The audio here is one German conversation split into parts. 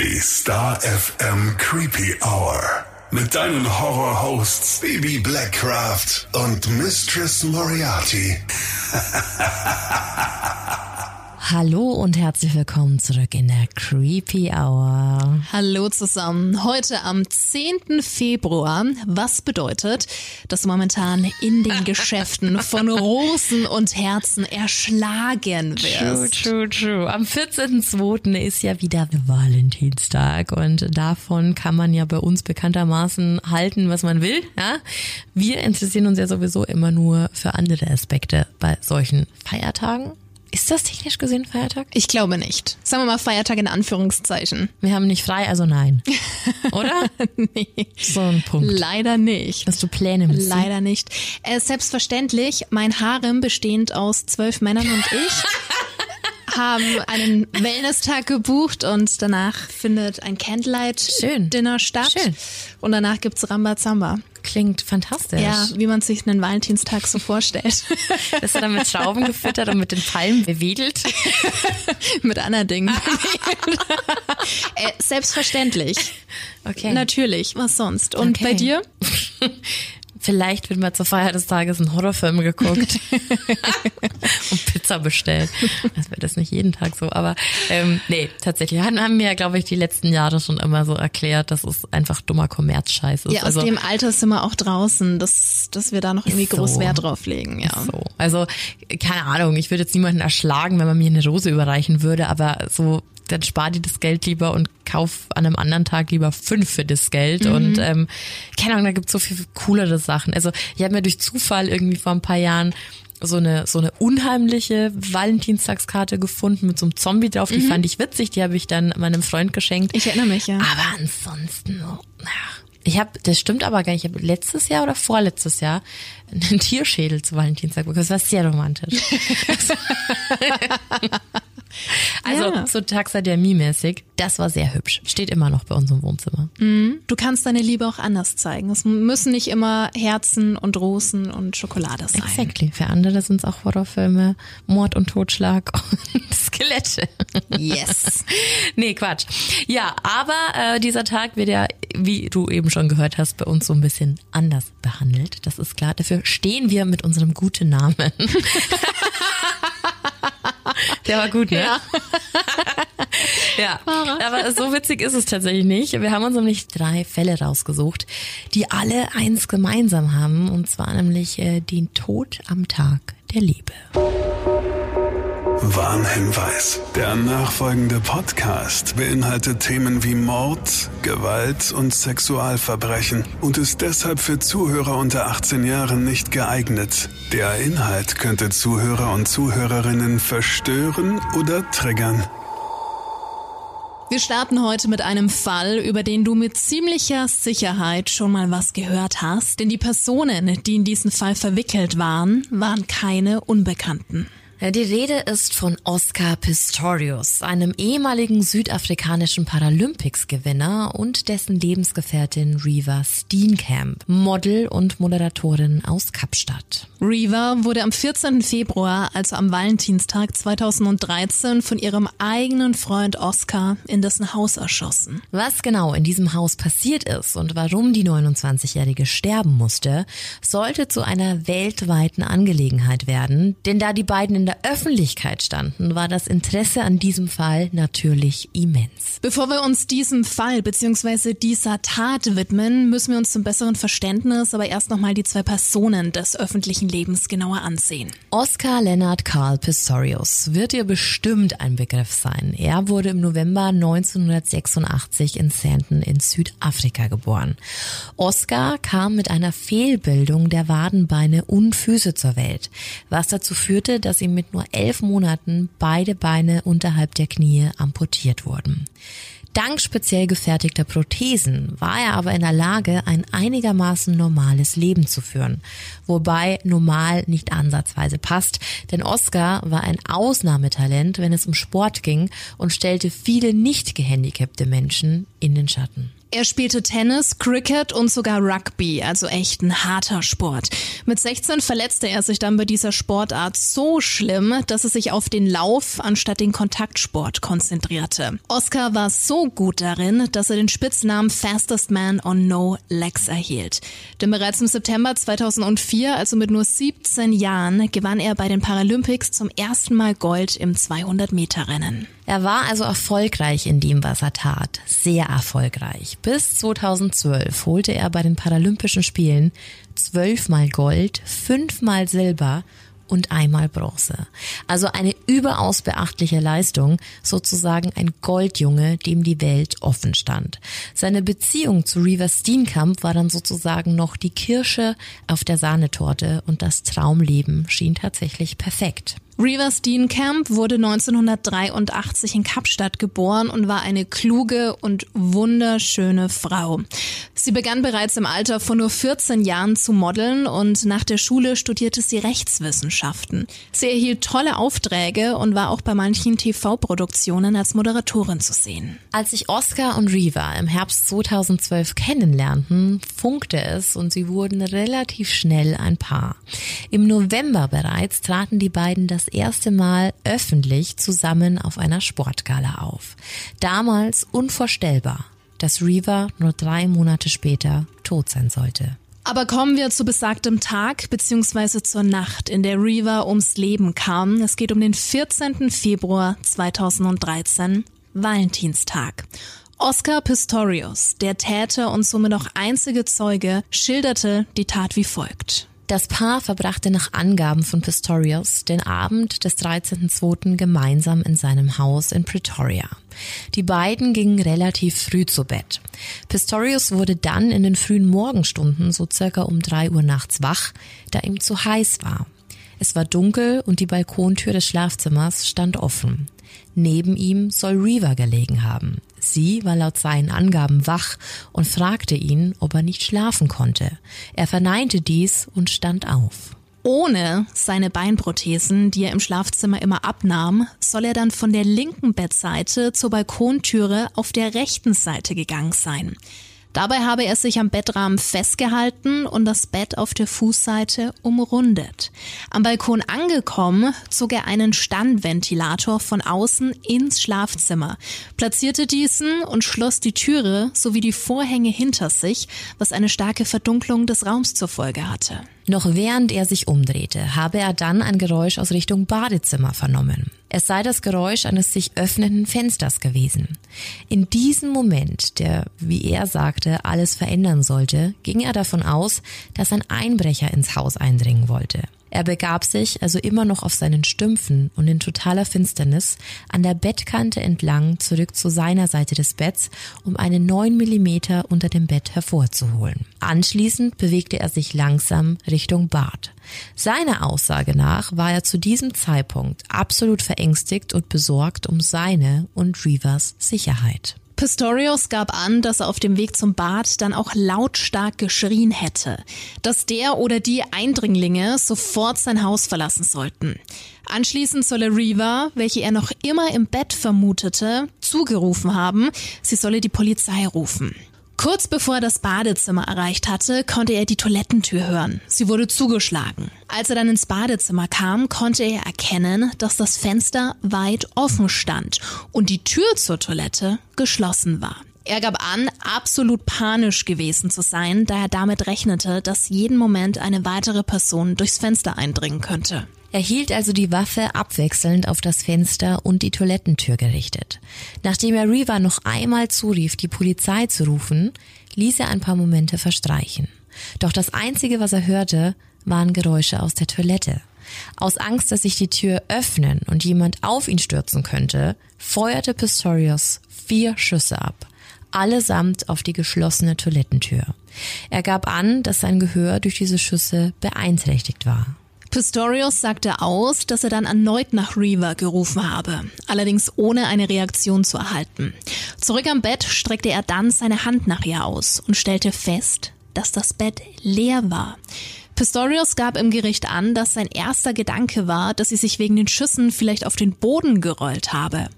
Die Star FM Creepy Hour. Mit deinen Horror-Hosts Baby Blackcraft und Mistress Moriarty. Hallo und herzlich willkommen zurück in der Creepy Hour. Hallo zusammen. Heute am 10. Februar, was bedeutet, dass du momentan in den Geschäften von Rosen und Herzen erschlagen True, wirst. true, true. Am 14.02. ist ja wieder Valentinstag und davon kann man ja bei uns bekanntermaßen halten, was man will. Ja? Wir interessieren uns ja sowieso immer nur für andere Aspekte bei solchen Feiertagen. Ist das technisch gesehen Feiertag? Ich glaube nicht. Sagen wir mal Feiertag in Anführungszeichen. Wir haben nicht frei, also nein. Oder? nee. So ein Punkt. Leider nicht. Hast du Pläne mit? Leider nicht. Äh, selbstverständlich, mein Harem bestehend aus zwölf Männern und ich haben einen Wellness-Tag gebucht und danach findet ein. Candlelight-Dinner statt. Schön. Und danach gibt's Rambazamba. Klingt fantastisch. Ja, wie man sich einen Valentinstag so vorstellt. Bist du dann mit Schrauben gefüttert und mit den Palmen bewedelt? Mit anderen Dingen. äh, selbstverständlich. Okay. Natürlich. Was sonst? Und Okay. bei dir? Vielleicht wird mal zur Feier des Tages ein Horrorfilm geguckt und Pizza bestellt. Das wäre das nicht jeden Tag so, aber ähm, nee, tatsächlich haben haben mir, ja, glaube ich, die letzten Jahre schon immer so erklärt, dass es einfach dummer Kommerzscheiß ist. Ja, aus also, dem Alter sind wir auch draußen, dass, dass wir da noch irgendwie so. groß Wert drauf legen. Ja. so. Also, keine Ahnung, ich würde jetzt niemanden erschlagen, wenn man mir eine Rose überreichen würde, aber so, dann spar dir das Geld lieber und kauf an einem anderen Tag lieber fünf für das Geld. Und ähm, keine Ahnung, da gibt's so viel coolere Sachen. Also ich habe mir durch Zufall irgendwie vor ein paar Jahren so eine so eine unheimliche Valentinstagskarte gefunden mit so einem Zombie drauf. Die fand ich witzig, die habe ich dann meinem Freund geschenkt. Ich erinnere mich, ja. Aber ansonsten, so, na, ich habe, das stimmt aber gar nicht, ich habe letztes Jahr oder vorletztes Jahr einen Tierschädel zu Valentinstag bekommen. Das war sehr romantisch. also Ja. so Taxidermie-mäßig. Das war sehr hübsch. Steht immer noch bei uns im Wohnzimmer. Du kannst deine Liebe auch anders zeigen. Es müssen nicht immer Herzen und Rosen und Schokolade sein. Exactly. Für andere sind es auch Horrorfilme, Mord und Totschlag und Skelette. Yes. nee, Quatsch. Ja, aber äh, dieser Tag wird ja, wie du eben schon gehört hast, bei uns so ein bisschen anders behandelt. Das ist klar. Dafür stehen wir mit unserem guten Namen. Der war gut, ne? Ja. Ja, aber so witzig ist es tatsächlich nicht. Wir haben uns nämlich drei Fälle rausgesucht, die alle eins gemeinsam haben, und zwar nämlich äh, den Tod am Tag der Liebe. Warnhinweis. Der nachfolgende Podcast beinhaltet Themen wie Mord, Gewalt und Sexualverbrechen und ist deshalb für Zuhörer unter 18 Jahren nicht geeignet. Der Inhalt könnte Zuhörer und Zuhörerinnen verstören oder triggern. Wir starten heute mit einem Fall, über den du mit ziemlicher Sicherheit schon mal was gehört hast, denn die Personen, die in diesen Fall verwickelt waren, waren keine Unbekannten. Ja, Die Rede ist von Oscar Pistorius, einem ehemaligen südafrikanischen Paralympics-Gewinner und dessen Lebensgefährtin Reva Steenkamp, Model und Moderatorin aus Kapstadt. Reva wurde am 14. Februar, also am Valentinstag 2013, von ihrem eigenen Freund Oscar in dessen Haus erschossen. Was genau in diesem Haus passiert ist und warum die 29-Jährige sterben musste, sollte zu einer weltweiten Angelegenheit werden, denn da die beiden in der Öffentlichkeit standen, war das Interesse an diesem Fall natürlich immens. Bevor wir uns diesem Fall bzw. dieser Tat widmen, müssen wir uns zum besseren Verständnis aber erst nochmal die zwei Personen des öffentlichen Lebens genauer ansehen. Oscar Leonard Carl Pistorius wird ihr bestimmt ein Begriff sein. Er wurde im November 1986 in Sandton in Südafrika geboren. Oscar kam mit einer Fehlbildung der Wadenbeine und Füße zur Welt, was dazu führte, dass ihm mit nur elf Monaten beide Beine unterhalb der Knie amputiert wurden. Dank speziell gefertigter Prothesen war er aber in der Lage, ein einigermaßen normales Leben zu führen. Wobei normal nicht ansatzweise passt, denn Oscar war ein Ausnahmetalent, wenn es um Sport ging und stellte viele nicht gehandicapte Menschen in den Schatten. Er spielte Tennis, Cricket und sogar Rugby, also echt ein harter Sport. Mit 16 verletzte er sich dann bei dieser Sportart so schlimm, dass er sich auf den Lauf anstatt den Kontaktsport konzentrierte. Oscar war so gut darin, dass er den Spitznamen Fastest Man on No Legs erhielt. Denn bereits im September 2004, also mit nur 17 Jahren, gewann er bei den Paralympics zum ersten Mal Gold im 200-Meter-Rennen. Er war also erfolgreich in dem, was er tat. Sehr erfolgreich. Bis 2012 holte er bei den Paralympischen Spielen zwölfmal Gold, fünfmal Silber und einmal Bronze. Also eine überaus beachtliche Leistung, sozusagen ein Goldjunge, dem die Welt offen stand. Seine Beziehung zu Reaver Steenkamp war dann sozusagen noch die Kirsche auf der Sahnetorte und das Traumleben schien tatsächlich perfekt. Reeva Steenkamp wurde 1983 in Kapstadt geboren und war eine kluge und wunderschöne Frau. Sie begann bereits im Alter von nur 14 Jahren zu modeln und nach der Schule studierte sie Rechtswissenschaften. Sie erhielt tolle Aufträge und war auch bei manchen TV-Produktionen als Moderatorin zu sehen. Als sich Oscar und Reeva im Herbst 2012 kennenlernten, funkte es und sie wurden relativ schnell ein Paar. Im November bereits traten die beiden das erste Mal öffentlich zusammen auf einer Sportgala auf. Damals unvorstellbar, dass Reaver nur drei Monate später tot sein sollte. Aber kommen wir zu besagtem Tag bzw. zur Nacht, in der Reaver ums Leben kam. Es geht um den 14. Februar 2013, Valentinstag. Oscar Pistorius, der Täter und somit noch einzige Zeuge, schilderte die Tat wie folgt. Das Paar verbrachte nach Angaben von Pistorius den Abend des 13.02. gemeinsam in seinem Haus in Pretoria. Die beiden gingen relativ früh zu Bett. Pistorius wurde dann in den frühen Morgenstunden so circa um drei Uhr nachts wach, da ihm zu heiß war. Es war dunkel und die Balkontür des Schlafzimmers stand offen. Neben ihm soll Reaver gelegen haben. Sie war laut seinen Angaben wach und fragte ihn, ob er nicht schlafen konnte. Er verneinte dies und stand auf. Ohne seine Beinprothesen, die er im Schlafzimmer immer abnahm, soll er dann von der linken Bettseite zur Balkontüre auf der rechten Seite gegangen sein. Dabei habe er sich am Bettrahmen festgehalten und das Bett auf der Fußseite umrundet. Am Balkon angekommen, zog er einen Standventilator von außen ins Schlafzimmer, platzierte diesen und schloss die Türe sowie die Vorhänge hinter sich, was eine starke Verdunklung des Raums zur Folge hatte. Noch während er sich umdrehte, habe er dann ein Geräusch aus Richtung Badezimmer vernommen. Es sei das Geräusch eines sich öffnenden Fensters gewesen. In diesem Moment, der, wie er sagte, alles verändern sollte, ging er davon aus, dass ein Einbrecher ins Haus eindringen wollte. Er begab sich also immer noch auf seinen Stümpfen und in totaler Finsternis an der Bettkante entlang zurück zu seiner Seite des Betts, um einen neun Millimeter unter dem Bett hervorzuholen. Anschließend bewegte er sich langsam Richtung Bad. Seiner Aussage nach war er zu diesem Zeitpunkt absolut verängstigt und besorgt um seine und Reavers Sicherheit. Pistorius gab an, dass er auf dem Weg zum Bad dann auch lautstark geschrien hätte, dass der oder die Eindringlinge sofort sein Haus verlassen sollten. Anschließend solle Reva, welche er noch immer im Bett vermutete, zugerufen haben, sie solle die Polizei rufen. Kurz bevor er das Badezimmer erreicht hatte, konnte er die Toilettentür hören. Sie wurde zugeschlagen. Als er dann ins Badezimmer kam, konnte er erkennen, dass das Fenster weit offen stand und die Tür zur Toilette geschlossen war. Er gab an, absolut panisch gewesen zu sein, da er damit rechnete, dass jeden Moment eine weitere Person durchs Fenster eindringen könnte. Er hielt also die Waffe abwechselnd auf das Fenster und die Toilettentür gerichtet. Nachdem er Reva noch einmal zurief, die Polizei zu rufen, ließ er ein paar Momente verstreichen. Doch das Einzige, was er hörte, waren Geräusche aus der Toilette. Aus Angst, dass sich die Tür öffnen und jemand auf ihn stürzen könnte, feuerte Pistorius vier Schüsse ab, allesamt auf die geschlossene Toilettentür. Er gab an, dass sein Gehör durch diese Schüsse beeinträchtigt war. Pistorius sagte aus, dass er dann erneut nach Reaver gerufen habe, allerdings ohne eine Reaktion zu erhalten. Zurück am Bett streckte er dann seine Hand nach ihr aus und stellte fest, dass das Bett leer war. Pistorius gab im Gericht an, dass sein erster Gedanke war, dass sie sich wegen den Schüssen vielleicht auf den Boden gerollt habe.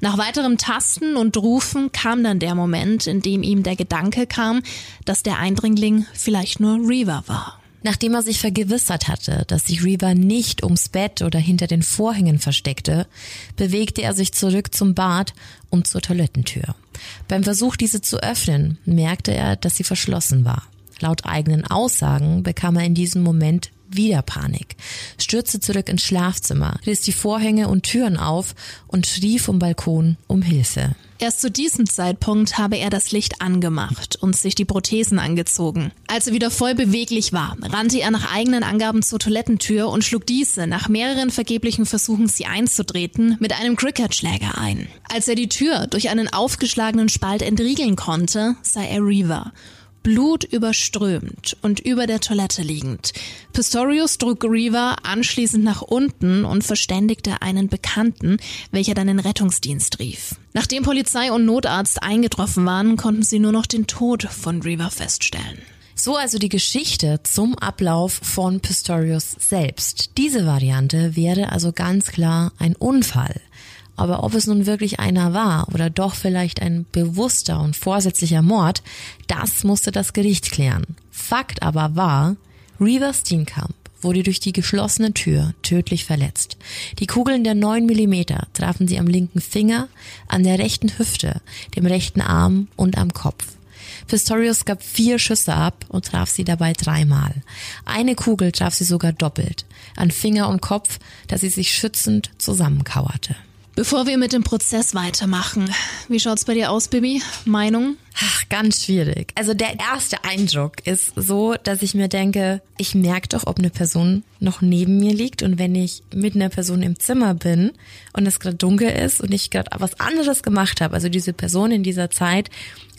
Nach weiterem Tasten und Rufen kam dann der Moment, in dem ihm der Gedanke kam, dass der Eindringling vielleicht nur Reaver war. Nachdem er sich vergewissert hatte, dass sich Reaver nicht ums Bett oder hinter den Vorhängen versteckte, bewegte er sich zurück zum Bad und zur Toilettentür. Beim Versuch, diese zu öffnen, merkte er, dass sie verschlossen war. Laut eigenen Aussagen bekam er in diesem Moment wieder Panik, stürzte zurück ins Schlafzimmer, riss die Vorhänge und Türen auf und schrie vom Balkon um Hilfe. Erst zu diesem Zeitpunkt habe er das Licht angemacht und sich die Prothesen angezogen. Als er wieder voll beweglich war, rannte er nach eigenen Angaben zur Toilettentür und schlug diese nach mehreren vergeblichen Versuchen, sie einzutreten, mit einem Cricketschläger ein. Als er die Tür durch einen aufgeschlagenen Spalt entriegeln konnte, sah er Reaver Blut überströmt und über der Toilette liegend. Pistorius trug Reaver anschließend nach unten und verständigte einen Bekannten, welcher dann den Rettungsdienst rief. Nachdem Polizei und Notarzt eingetroffen waren, konnten sie nur noch den Tod von Reaver feststellen. So also die Geschichte zum Ablauf von Pistorius selbst. Diese Variante wäre also ganz klar ein Unfall. Aber ob es nun wirklich einer war oder doch vielleicht ein bewusster und vorsätzlicher Mord, das musste das Gericht klären. Fakt aber war, Reaver Steenkamp wurde durch die geschlossene Tür tödlich verletzt. Die Kugeln der 9 mm trafen sie am linken Finger, an der rechten Hüfte, dem rechten Arm und am Kopf. Pistorius gab vier Schüsse ab und traf sie dabei dreimal. Eine Kugel traf sie sogar doppelt, an Finger und Kopf, da sie sich schützend zusammenkauerte. Bevor wir mit dem Prozess weitermachen, wie schaut's bei dir aus, Bibi? Meinung? Ach, ganz schwierig. Also der erste Eindruck ist so, dass ich mir denke, ich merke doch, ob eine Person noch neben mir liegt und wenn ich mit einer Person im Zimmer bin und es gerade dunkel ist und ich gerade was anderes gemacht habe, also diese Person in dieser Zeit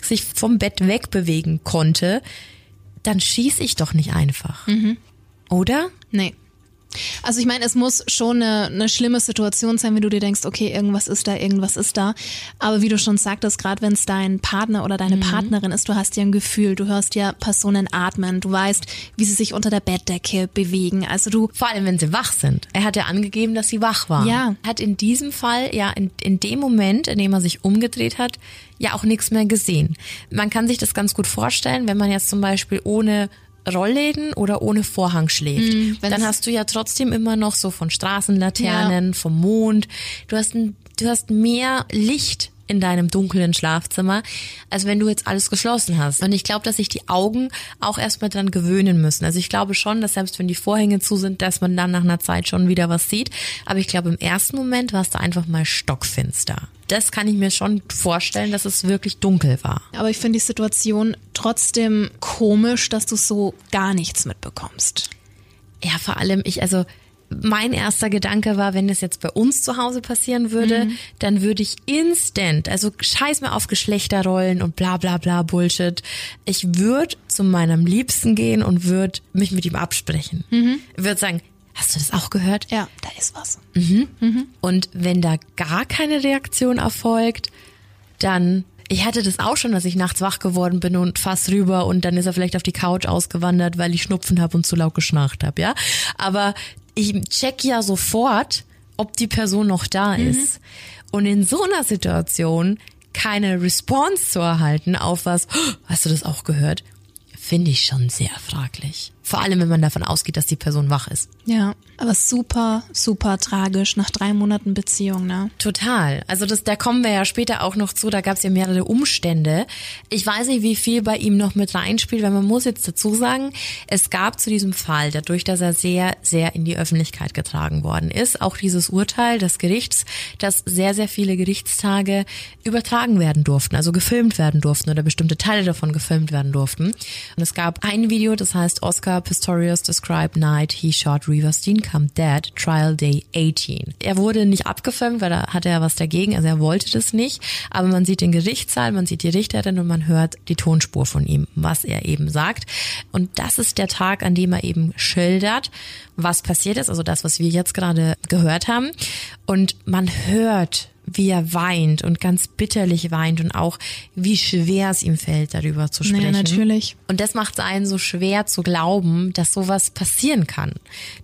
sich vom Bett wegbewegen konnte, dann schieße ich doch nicht einfach. Mhm. Oder? Nee. Also ich meine, es muss schon eine, eine schlimme Situation sein, wenn du dir denkst, okay, irgendwas ist da, irgendwas ist da. Aber wie du schon sagtest, gerade wenn es dein Partner oder deine mhm. Partnerin ist, du hast ja ein Gefühl, du hörst ja Personen atmen, du weißt, wie sie sich unter der Bettdecke bewegen. Also du vor allem, wenn sie wach sind. Er hat ja angegeben, dass sie wach waren. Ja. Hat in diesem Fall ja in, in dem Moment, in dem er sich umgedreht hat, ja auch nichts mehr gesehen. Man kann sich das ganz gut vorstellen, wenn man jetzt zum Beispiel ohne Rollläden oder ohne Vorhang schläft, mm, dann hast du ja trotzdem immer noch so von Straßenlaternen, ja. vom Mond. Du hast ein, du hast mehr Licht in deinem dunklen Schlafzimmer, als wenn du jetzt alles geschlossen hast. Und ich glaube, dass sich die Augen auch erstmal dran gewöhnen müssen. Also ich glaube schon, dass selbst wenn die Vorhänge zu sind, dass man dann nach einer Zeit schon wieder was sieht. Aber ich glaube, im ersten Moment warst du einfach mal stockfinster das kann ich mir schon vorstellen, dass es wirklich dunkel war. Aber ich finde die Situation trotzdem komisch, dass du so gar nichts mitbekommst. Ja, vor allem ich, also mein erster Gedanke war, wenn es jetzt bei uns zu Hause passieren würde, mhm. dann würde ich instant, also scheiß mir auf Geschlechterrollen und bla bla bla Bullshit. Ich würde zu meinem Liebsten gehen und würde mich mit ihm absprechen. Mhm. Würde sagen, Hast du das auch gehört? Ja, da ist was. Mhm. Mhm. Und wenn da gar keine Reaktion erfolgt, dann ich hatte das auch schon, dass ich nachts wach geworden bin und fast rüber und dann ist er vielleicht auf die Couch ausgewandert, weil ich Schnupfen habe und zu laut geschnarcht habe, ja. Aber ich check ja sofort, ob die Person noch da mhm. ist. Und in so einer Situation keine Response zu erhalten auf was, hast du das auch gehört? Finde ich schon sehr fraglich. Vor allem, wenn man davon ausgeht, dass die Person wach ist. Ja, aber super, super tragisch nach drei Monaten Beziehung, ne? Total. Also das, da kommen wir ja später auch noch zu. Da gab es ja mehrere Umstände. Ich weiß nicht, wie viel bei ihm noch mit reinspielt, weil man muss jetzt dazu sagen, es gab zu diesem Fall, dadurch, dass er sehr, sehr in die Öffentlichkeit getragen worden ist, auch dieses Urteil des Gerichts, dass sehr, sehr viele Gerichtstage übertragen werden durften, also gefilmt werden durften oder bestimmte Teile davon gefilmt werden durften. Und es gab ein Video, das heißt Oscar Pistorius described night he shot Reaver Steenkamp dead, trial day 18. Er wurde nicht abgefilmt, weil da hatte er was dagegen, also er wollte das nicht, aber man sieht den Gerichtssaal, man sieht die Richterin und man hört die Tonspur von ihm, was er eben sagt. Und das ist der Tag, an dem er eben schildert, was passiert ist, also das, was wir jetzt gerade gehört haben. Und man hört wie er weint und ganz bitterlich weint und auch wie schwer es ihm fällt, darüber zu sprechen. Ja, natürlich. Und das macht es einen so schwer zu glauben, dass sowas passieren kann.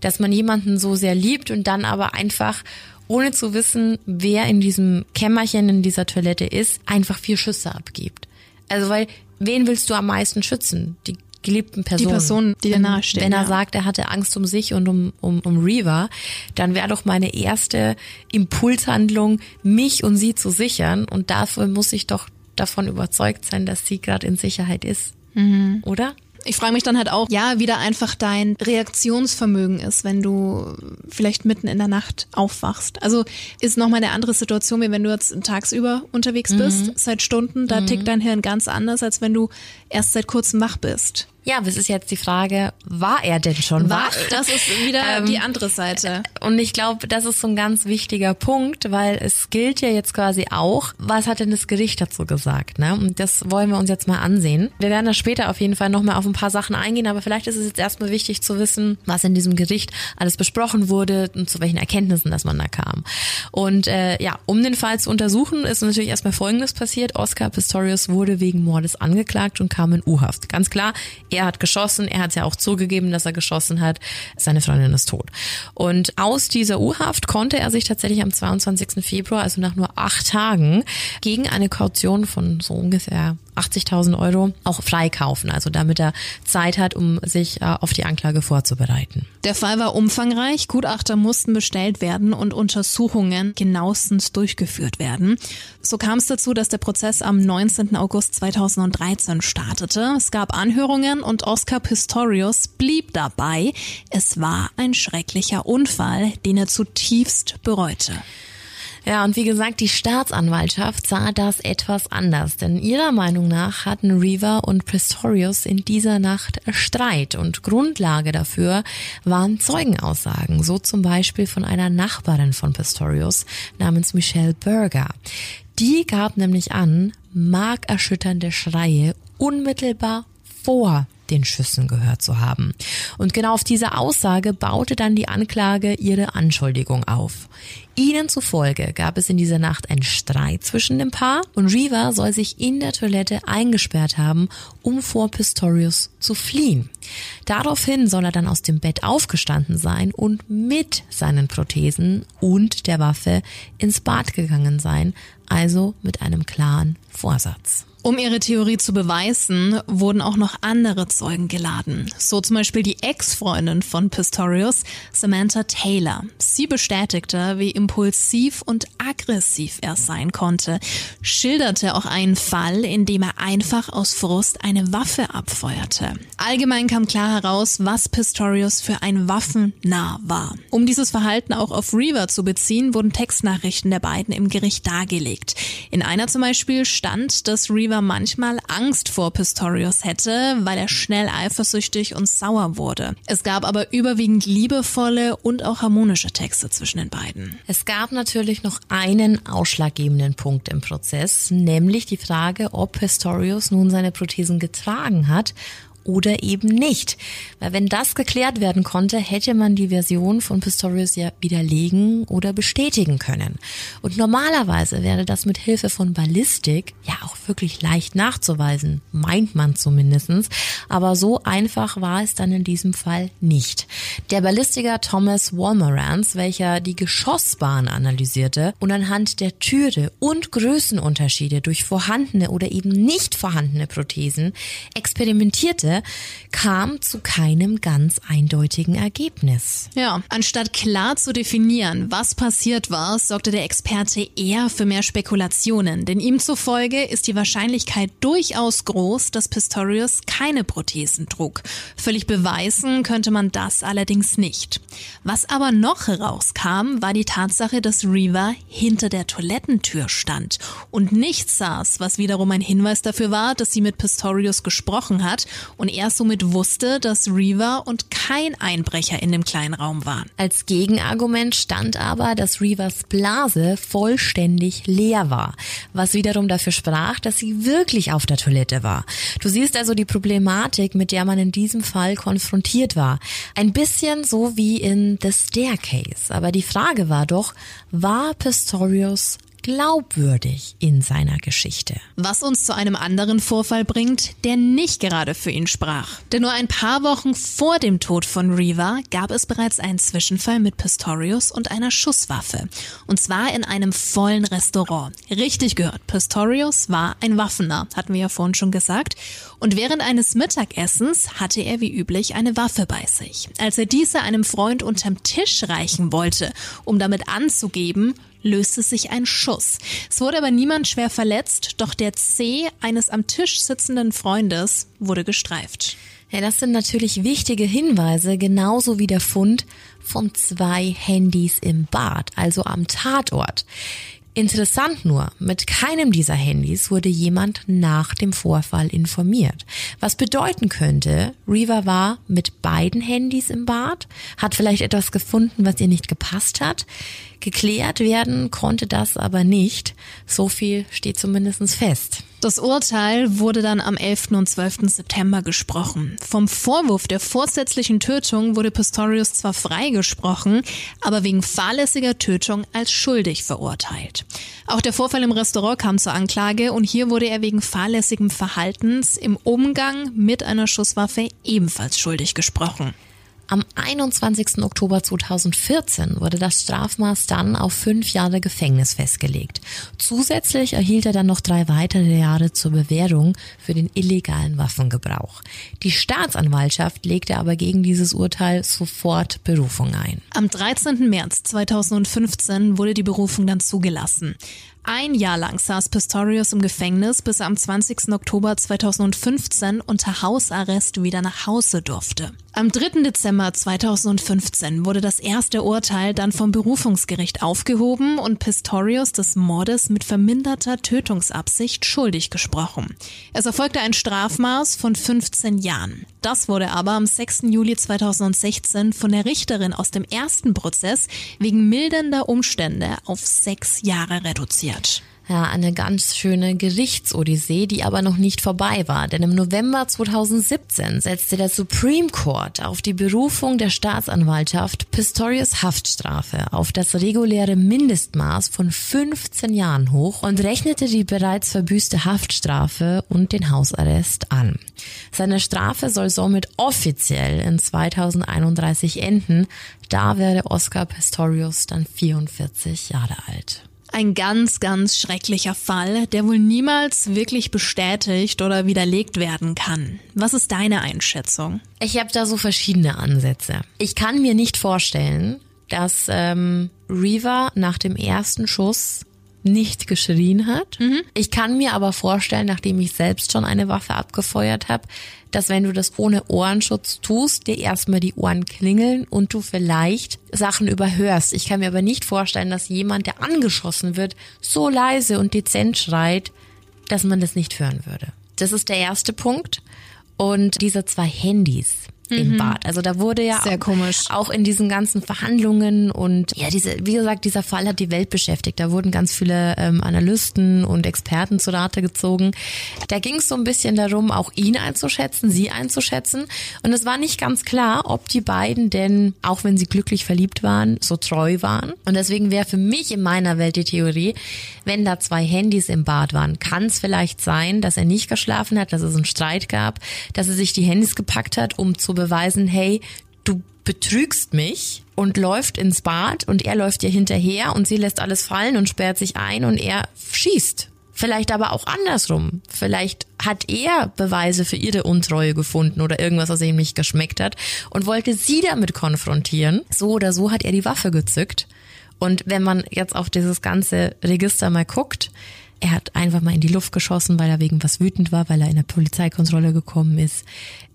Dass man jemanden so sehr liebt und dann aber einfach ohne zu wissen, wer in diesem Kämmerchen in dieser Toilette ist, einfach vier Schüsse abgibt. Also weil, wen willst du am meisten schützen? Die geliebten Person. Die Person, die dir nahesteht. Wenn er ja. sagt, er hatte Angst um sich und um, um, um Reaver, dann wäre doch meine erste Impulshandlung, mich und sie zu sichern. Und dafür muss ich doch davon überzeugt sein, dass sie gerade in Sicherheit ist. Mhm. Oder? Ich frage mich dann halt auch, ja, wie da einfach dein Reaktionsvermögen ist, wenn du vielleicht mitten in der Nacht aufwachst. Also ist nochmal eine andere Situation, wie wenn du jetzt tagsüber unterwegs bist, mhm. seit Stunden, da mhm. tickt dein Hirn ganz anders, als wenn du erst seit kurzem wach bist. Ja, aber es ist jetzt die Frage, war er denn schon wach? Das ist wieder ähm, die andere Seite. Und ich glaube, das ist so ein ganz wichtiger Punkt, weil es gilt ja jetzt quasi auch, was hat denn das Gericht dazu gesagt? Ne? Und das wollen wir uns jetzt mal ansehen. Wir werden da später auf jeden Fall nochmal auf ein paar Sachen eingehen, aber vielleicht ist es jetzt erstmal wichtig zu wissen, was in diesem Gericht alles besprochen wurde und zu welchen Erkenntnissen, dass man da kam. Und äh, ja, um den Fall zu untersuchen, ist natürlich erstmal Folgendes passiert. Oscar Pistorius wurde wegen Mordes angeklagt und kam in U-Haft. Ganz klar, er hat geschossen, er hat ja auch zugegeben, dass er geschossen hat, seine Freundin ist tot. Und aus dieser U-Haft konnte er sich tatsächlich am 22. Februar, also nach nur acht Tagen, gegen eine Kaution von so ungefähr 80.000 Euro auch freikaufen, also damit er Zeit hat, um sich äh, auf die Anklage vorzubereiten. Der Fall war umfangreich, Gutachter mussten bestellt werden und Untersuchungen genauestens durchgeführt werden. So kam es dazu, dass der Prozess am 19. August 2013 startete. Es gab Anhörungen und Oscar Pistorius blieb dabei. Es war ein schrecklicher Unfall, den er zutiefst bereute. Ja, und wie gesagt, die Staatsanwaltschaft sah das etwas anders, denn ihrer Meinung nach hatten Reaver und Prestorius in dieser Nacht Streit und Grundlage dafür waren Zeugenaussagen, so zum Beispiel von einer Nachbarin von Pistorius namens Michelle Berger. Die gab nämlich an, markerschütternde Schreie unmittelbar vor den Schüssen gehört zu haben. Und genau auf diese Aussage baute dann die Anklage ihre Anschuldigung auf. Ihnen zufolge gab es in dieser Nacht einen Streit zwischen dem Paar und Reaver soll sich in der Toilette eingesperrt haben, um vor Pistorius zu fliehen. Daraufhin soll er dann aus dem Bett aufgestanden sein und mit seinen Prothesen und der Waffe ins Bad gegangen sein, also mit einem klaren Vorsatz. Um ihre Theorie zu beweisen, wurden auch noch andere Zeugen geladen. So zum Beispiel die Ex-Freundin von Pistorius, Samantha Taylor. Sie bestätigte, wie impulsiv und aggressiv er sein konnte, schilderte auch einen Fall, in dem er einfach aus Frust eine Waffe abfeuerte. Allgemein kam klar heraus, was Pistorius für ein Waffennah war. Um dieses Verhalten auch auf Reaver zu beziehen, wurden Textnachrichten der beiden im Gericht dargelegt. In einer zum Beispiel stand, dass Reaver Oliver manchmal Angst vor Pistorius hätte, weil er schnell eifersüchtig und sauer wurde. Es gab aber überwiegend liebevolle und auch harmonische Texte zwischen den beiden. Es gab natürlich noch einen ausschlaggebenden Punkt im Prozess, nämlich die Frage, ob Pistorius nun seine Prothesen getragen hat oder eben nicht. Weil wenn das geklärt werden konnte, hätte man die Version von Pistorius ja widerlegen oder bestätigen können. Und normalerweise wäre das mit Hilfe von Ballistik ja auch wirklich leicht nachzuweisen, meint man zumindestens. Aber so einfach war es dann in diesem Fall nicht. Der Ballistiker Thomas Walmerans, welcher die Geschossbahn analysierte und anhand der Türe und Größenunterschiede durch vorhandene oder eben nicht vorhandene Prothesen experimentierte, kam zu keinem ganz eindeutigen Ergebnis. Ja, anstatt klar zu definieren, was passiert war, sorgte der Experte eher für mehr Spekulationen, denn ihm zufolge ist die Wahrscheinlichkeit durchaus groß, dass Pistorius keine Prothesen trug. Völlig beweisen könnte man das allerdings nicht. Was aber noch herauskam, war die Tatsache, dass Reaver hinter der Toilettentür stand und nicht saß, was wiederum ein Hinweis dafür war, dass sie mit Pistorius gesprochen hat und und er somit wusste, dass Reaver und kein Einbrecher in dem kleinen Raum waren. Als Gegenargument stand aber, dass Reavers Blase vollständig leer war, was wiederum dafür sprach, dass sie wirklich auf der Toilette war. Du siehst also die Problematik, mit der man in diesem Fall konfrontiert war. Ein bisschen so wie in The Staircase. Aber die Frage war doch, war Pistorius glaubwürdig in seiner Geschichte. Was uns zu einem anderen Vorfall bringt, der nicht gerade für ihn sprach. Denn nur ein paar Wochen vor dem Tod von Reva gab es bereits einen Zwischenfall mit Pistorius und einer Schusswaffe. Und zwar in einem vollen Restaurant. Richtig gehört, Pistorius war ein Waffener, hatten wir ja vorhin schon gesagt. Und während eines Mittagessens hatte er wie üblich eine Waffe bei sich. Als er diese einem Freund unterm Tisch reichen wollte, um damit anzugeben, löste sich ein Schuss. Es wurde aber niemand schwer verletzt, doch der C eines am Tisch sitzenden Freundes wurde gestreift. Ja, das sind natürlich wichtige Hinweise, genauso wie der Fund von zwei Handys im Bad, also am Tatort. Interessant nur, mit keinem dieser Handys wurde jemand nach dem Vorfall informiert. Was bedeuten könnte, Reva war mit beiden Handys im Bad, hat vielleicht etwas gefunden, was ihr nicht gepasst hat. Geklärt werden konnte das aber nicht. So viel steht zumindest fest. Das Urteil wurde dann am 11. und 12. September gesprochen. Vom Vorwurf der vorsätzlichen Tötung wurde Pistorius zwar freigesprochen, aber wegen fahrlässiger Tötung als schuldig verurteilt. Auch der Vorfall im Restaurant kam zur Anklage und hier wurde er wegen fahrlässigem Verhaltens im Umgang mit einer Schusswaffe ebenfalls schuldig gesprochen. Am 21. Oktober 2014 wurde das Strafmaß dann auf fünf Jahre Gefängnis festgelegt. Zusätzlich erhielt er dann noch drei weitere Jahre zur Bewährung für den illegalen Waffengebrauch. Die Staatsanwaltschaft legte aber gegen dieses Urteil sofort Berufung ein. Am 13. März 2015 wurde die Berufung dann zugelassen. Ein Jahr lang saß Pistorius im Gefängnis, bis er am 20. Oktober 2015 unter Hausarrest wieder nach Hause durfte. Am 3. Dezember 2015 wurde das erste Urteil dann vom Berufungsgericht aufgehoben und Pistorius des Mordes mit verminderter Tötungsabsicht schuldig gesprochen. Es erfolgte ein Strafmaß von 15 Jahren. Das wurde aber am 6. Juli 2016 von der Richterin aus dem ersten Prozess wegen mildernder Umstände auf sechs Jahre reduziert. Ja, eine ganz schöne Gerichtsodyssee, die aber noch nicht vorbei war. Denn im November 2017 setzte der Supreme Court auf die Berufung der Staatsanwaltschaft Pistorius Haftstrafe auf das reguläre Mindestmaß von 15 Jahren hoch und rechnete die bereits verbüßte Haftstrafe und den Hausarrest an. Seine Strafe soll somit offiziell in 2031 enden. Da wäre Oscar Pistorius dann 44 Jahre alt. Ein ganz, ganz schrecklicher Fall, der wohl niemals wirklich bestätigt oder widerlegt werden kann. Was ist deine Einschätzung? Ich habe da so verschiedene Ansätze. Ich kann mir nicht vorstellen, dass ähm, Reaver nach dem ersten Schuss nicht geschrien hat. Mhm. Ich kann mir aber vorstellen, nachdem ich selbst schon eine Waffe abgefeuert habe, dass wenn du das ohne Ohrenschutz tust, dir erstmal die Ohren klingeln und du vielleicht Sachen überhörst. Ich kann mir aber nicht vorstellen, dass jemand, der angeschossen wird, so leise und dezent schreit, dass man das nicht hören würde. Das ist der erste Punkt. Und diese zwei Handys, im mhm. Bad. Also da wurde ja Sehr komisch. auch in diesen ganzen Verhandlungen und ja, diese, wie gesagt, dieser Fall hat die Welt beschäftigt. Da wurden ganz viele ähm, Analysten und Experten zu Rate gezogen. Da ging es so ein bisschen darum, auch ihn einzuschätzen, sie einzuschätzen. Und es war nicht ganz klar, ob die beiden denn, auch wenn sie glücklich verliebt waren, so treu waren. Und deswegen wäre für mich in meiner Welt die Theorie, wenn da zwei Handys im Bad waren, kann es vielleicht sein, dass er nicht geschlafen hat, dass es einen Streit gab, dass er sich die Handys gepackt hat, um zu beweisen, hey, du betrügst mich und läuft ins Bad und er läuft ihr hinterher und sie lässt alles fallen und sperrt sich ein und er schießt. Vielleicht aber auch andersrum. Vielleicht hat er Beweise für ihre Untreue gefunden oder irgendwas, was ihm nicht geschmeckt hat und wollte sie damit konfrontieren. So oder so hat er die Waffe gezückt. Und wenn man jetzt auf dieses ganze Register mal guckt, er hat einfach mal in die Luft geschossen, weil er wegen was wütend war, weil er in der Polizeikontrolle gekommen ist.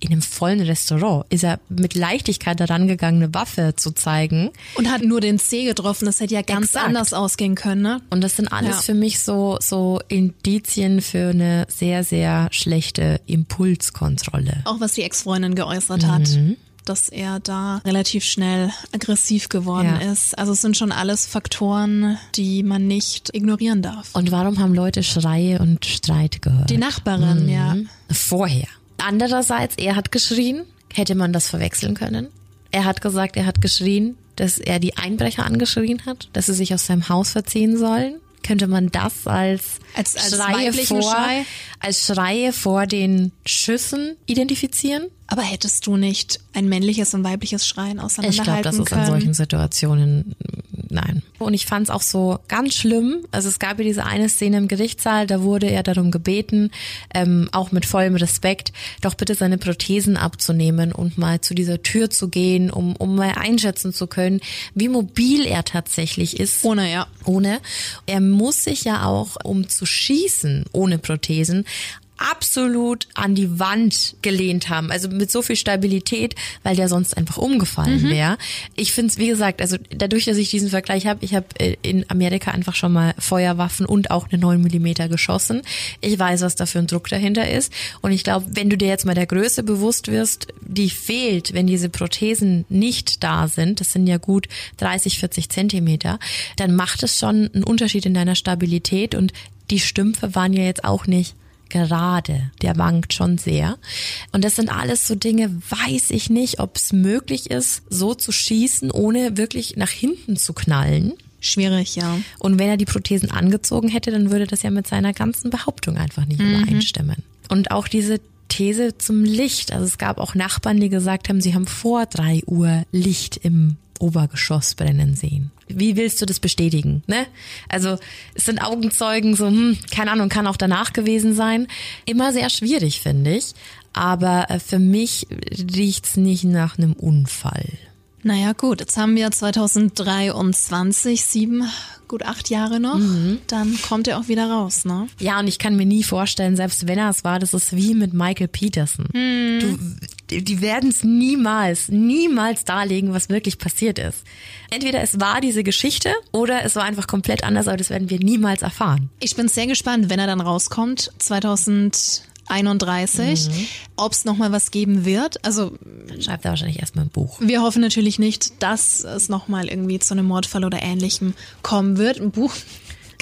In einem vollen Restaurant ist er mit Leichtigkeit daran gegangen, eine Waffe zu zeigen. Und hat nur den C getroffen. Das hätte ja ganz Exakt. anders ausgehen können. Ne? Und das sind alles ja. für mich so, so Indizien für eine sehr, sehr schlechte Impulskontrolle. Auch was die Ex-Freundin geäußert mhm. hat dass er da relativ schnell aggressiv geworden ja. ist. Also es sind schon alles Faktoren, die man nicht ignorieren darf. Und warum haben Leute Schreie und Streit gehört? Die Nachbarin, mhm. ja. Vorher. Andererseits, er hat geschrien. Hätte man das verwechseln können? Er hat gesagt, er hat geschrien, dass er die Einbrecher angeschrien hat, dass sie sich aus seinem Haus verziehen sollen. Könnte man das als, Als- als Schreie vor, Schrei? als Schreie vor den Schüssen identifizieren? Aber hättest du nicht ein männliches und weibliches Schreien Ich glaube, auseinanderhalten das ist können? in solchen Situationen nein. Und ich fand es auch so ganz schlimm. Also es gab ja diese eine Szene im Gerichtssaal, da wurde er darum gebeten, ähm, auch mit vollem Respekt, doch bitte seine Prothesen abzunehmen und mal zu dieser Tür zu gehen, um, um mal einschätzen zu können, wie mobil er tatsächlich ist. Ohne, ja. Ohne. Er muss sich ja auch, um zu schießen ohne Prothesen, absolut an die Wand gelehnt haben. Also mit so viel Stabilität, weil der sonst einfach umgefallen wäre. Ich finde es, wie gesagt, also dadurch, dass ich diesen Vergleich habe, ich habe äh, in Amerika einfach schon mal Feuerwaffen und auch eine 9 Millimeter geschossen. Ich weiß, was da für ein Druck dahinter ist. Und ich glaube, wenn du dir jetzt mal der Größe bewusst wirst, die fehlt, wenn diese Prothesen nicht da sind, das sind ja gut 30, 40 Zentimeter, dann macht es schon einen Unterschied in deiner Stabilität und die Stümpfe waren ja jetzt auch nicht gerade. Der wankt schon sehr. Und das sind alles so Dinge, weiß ich nicht, ob es möglich ist, so zu schießen, ohne wirklich nach hinten zu knallen. Schwierig, ja. Und wenn er die Prothesen angezogen hätte, dann würde das ja mit seiner ganzen Behauptung einfach nicht übereinstimmen. Und auch diese These zum Licht. Also es gab auch Nachbarn, die gesagt haben, sie haben vor drei Uhr Licht im Obergeschoss brennen sehen. Wie willst du das bestätigen? Ne? Also es sind Augenzeugen, so, hm, keine Ahnung, kann auch danach gewesen sein. Immer sehr schwierig, finde ich. Aber äh, für mich riecht's nicht nach einem Unfall. Naja, gut, jetzt haben wir 2023, sieben, gut acht Jahre noch. Dann kommt er auch wieder raus, ne? Ja, und ich kann mir nie vorstellen, selbst wenn er es war, das ist wie mit Michael Peterson. Du, die- die werden es niemals, niemals darlegen, was wirklich passiert ist. Entweder es war diese Geschichte oder es war einfach komplett anders, aber das werden wir niemals erfahren. Ich bin sehr gespannt, wenn er dann rauskommt, 2031, ob es nochmal was geben wird. Also Dann schreibt er wahrscheinlich erstmal ein Buch. wir hoffen natürlich nicht, dass es nochmal irgendwie zu einem Mordfall oder ähnlichem kommen wird. Ein Buch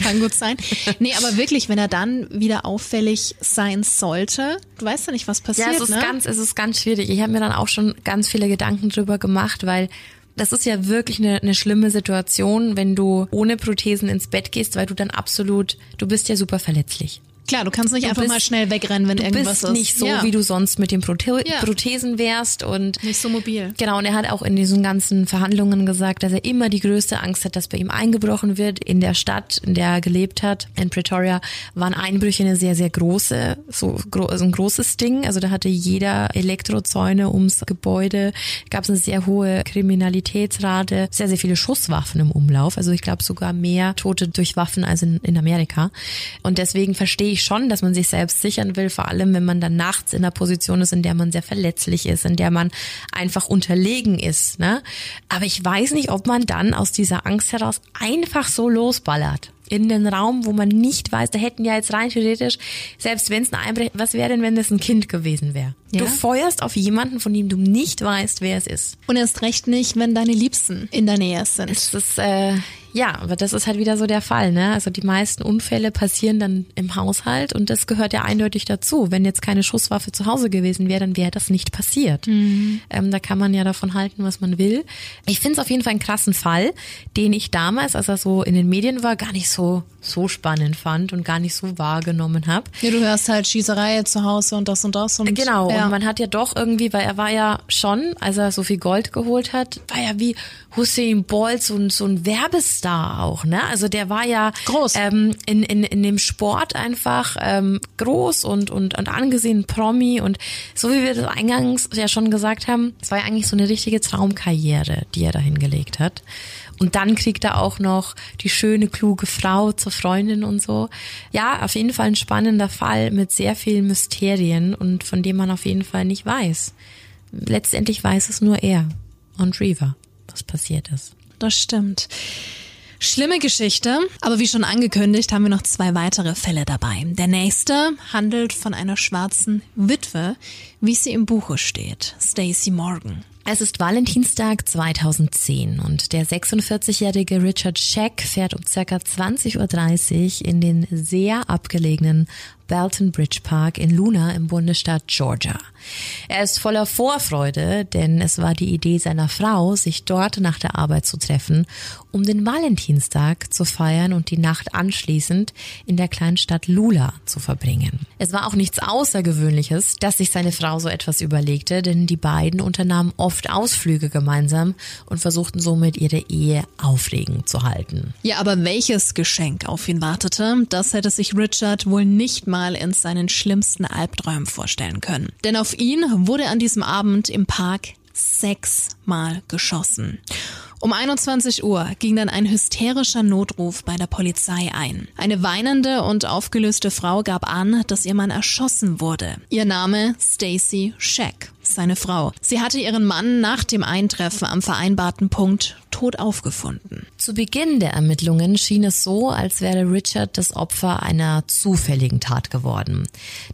kann gut sein. Nee, aber wirklich, wenn er dann wieder auffällig sein sollte, du weißt ja nicht, was passiert, Ja, es ist ne? ganz, es ist ganz schwierig. Ich habe mir dann auch schon ganz viele Gedanken drüber gemacht, weil das ist ja wirklich eine, eine schlimme Situation, wenn du ohne Prothesen ins Bett gehst, weil du dann absolut, du bist ja super verletzlich. Klar, du kannst nicht Du einfach bist- mal schnell wegrennen, wenn Du irgendwas bist ist. nicht so, ja. wie du sonst mit den Prothe Ja. Prothesen wärst und Nicht so mobil. Genau, und er hat auch in diesen ganzen Verhandlungen gesagt, dass er immer die größte Angst hat, dass bei ihm eingebrochen wird. In der Stadt, in der er gelebt hat, in Pretoria, waren Einbrüche eine sehr, sehr große, so gro also ein großes Ding. Also da hatte jeder Elektrozäune ums Gebäude, gab es eine sehr hohe Kriminalitätsrate, sehr, sehr viele Schusswaffen im Umlauf. Also ich glaube sogar mehr Tote durch Waffen als in, in Amerika. Und deswegen verstehe ich schon, dass man sich selbst sichern will, vor allem wenn man dann nachts in einer Position ist, in der man sehr verletzlich ist, in der man einfach unterlegen ist. Ne? Aber ich weiß nicht, ob man dann aus dieser Angst heraus einfach so losballert. In den Raum, wo man nicht weiß, da hätten ja jetzt rein theoretisch, selbst wenn es ein Einbrecher, was wäre denn, wenn das ein Kind gewesen wäre? Ja. Du feuerst auf jemanden, von dem du nicht weißt, wer es ist. Und erst recht nicht, wenn deine Liebsten in der Nähe sind. Es ist, äh, ja, aber das ist halt wieder so der Fall, ne? Also die meisten Unfälle passieren dann im Haushalt und das gehört ja eindeutig dazu. Wenn jetzt keine Schusswaffe zu Hause gewesen wäre, dann wäre das nicht passiert. Ähm, da kann man ja davon halten, was man will. Ich finde es auf jeden Fall einen krassen Fall, den ich damals, als er so in den Medien war, gar nicht so so spannend fand und gar nicht so wahrgenommen habe. Ja, du hörst halt Schießerei zu Hause und das und das und Genau, ja. und man hat ja doch irgendwie, weil er war ja schon, als er so viel Gold geholt hat, war ja wie Hussein Bolt so ein, so ein Werbestar auch, ne? Also der war ja Groß. Ähm, in, in, in dem Sport einfach ähm, groß und, und, und angesehen Promi und so wie wir das eingangs ja schon gesagt haben, es war ja eigentlich so eine richtige Traumkarriere, die er da hingelegt hat. Und dann kriegt er auch noch die schöne, kluge Frau zur Freundin und so. Ja, auf jeden Fall ein spannender Fall mit sehr vielen Mysterien und von dem man auf jeden Fall nicht weiß. Letztendlich weiß es nur er und Reaver, was passiert ist. Das stimmt. Schlimme Geschichte, aber wie schon angekündigt, haben wir noch zwei weitere Fälle dabei. Der nächste handelt von einer schwarzen Witwe, wie sie im Buche steht, Stacey Morgan. Es ist Valentinstag 2010 und der 46-jährige Richard Scheck fährt um circa 20.30 Uhr in den sehr abgelegenen Belton Bridge Park in Luna im Bundesstaat Georgia. Er ist voller Vorfreude, denn es war die Idee seiner Frau, sich dort nach der Arbeit zu treffen, um den Valentinstag zu feiern und die Nacht anschließend in der kleinen Stadt Lula zu verbringen. Es war auch nichts Außergewöhnliches, dass sich seine Frau so etwas überlegte, denn die beiden unternahmen oft Ausflüge gemeinsam und versuchten somit ihre Ehe aufregend zu halten. Ja, aber welches Geschenk auf ihn wartete, das hätte sich Richard wohl nicht mal mal in seinen schlimmsten Albträumen vorstellen können. Denn auf ihn wurde an diesem Abend im Park sechsmal geschossen. Um 21 Uhr ging dann ein hysterischer Notruf bei der Polizei ein. Eine weinende und aufgelöste Frau gab an, dass ihr Mann erschossen wurde. Ihr Name Stacy Scheck seine Frau. Sie hatte ihren Mann nach dem Eintreffen am vereinbarten Punkt tot aufgefunden. Zu Beginn der Ermittlungen schien es so, als wäre Richard das Opfer einer zufälligen Tat geworden.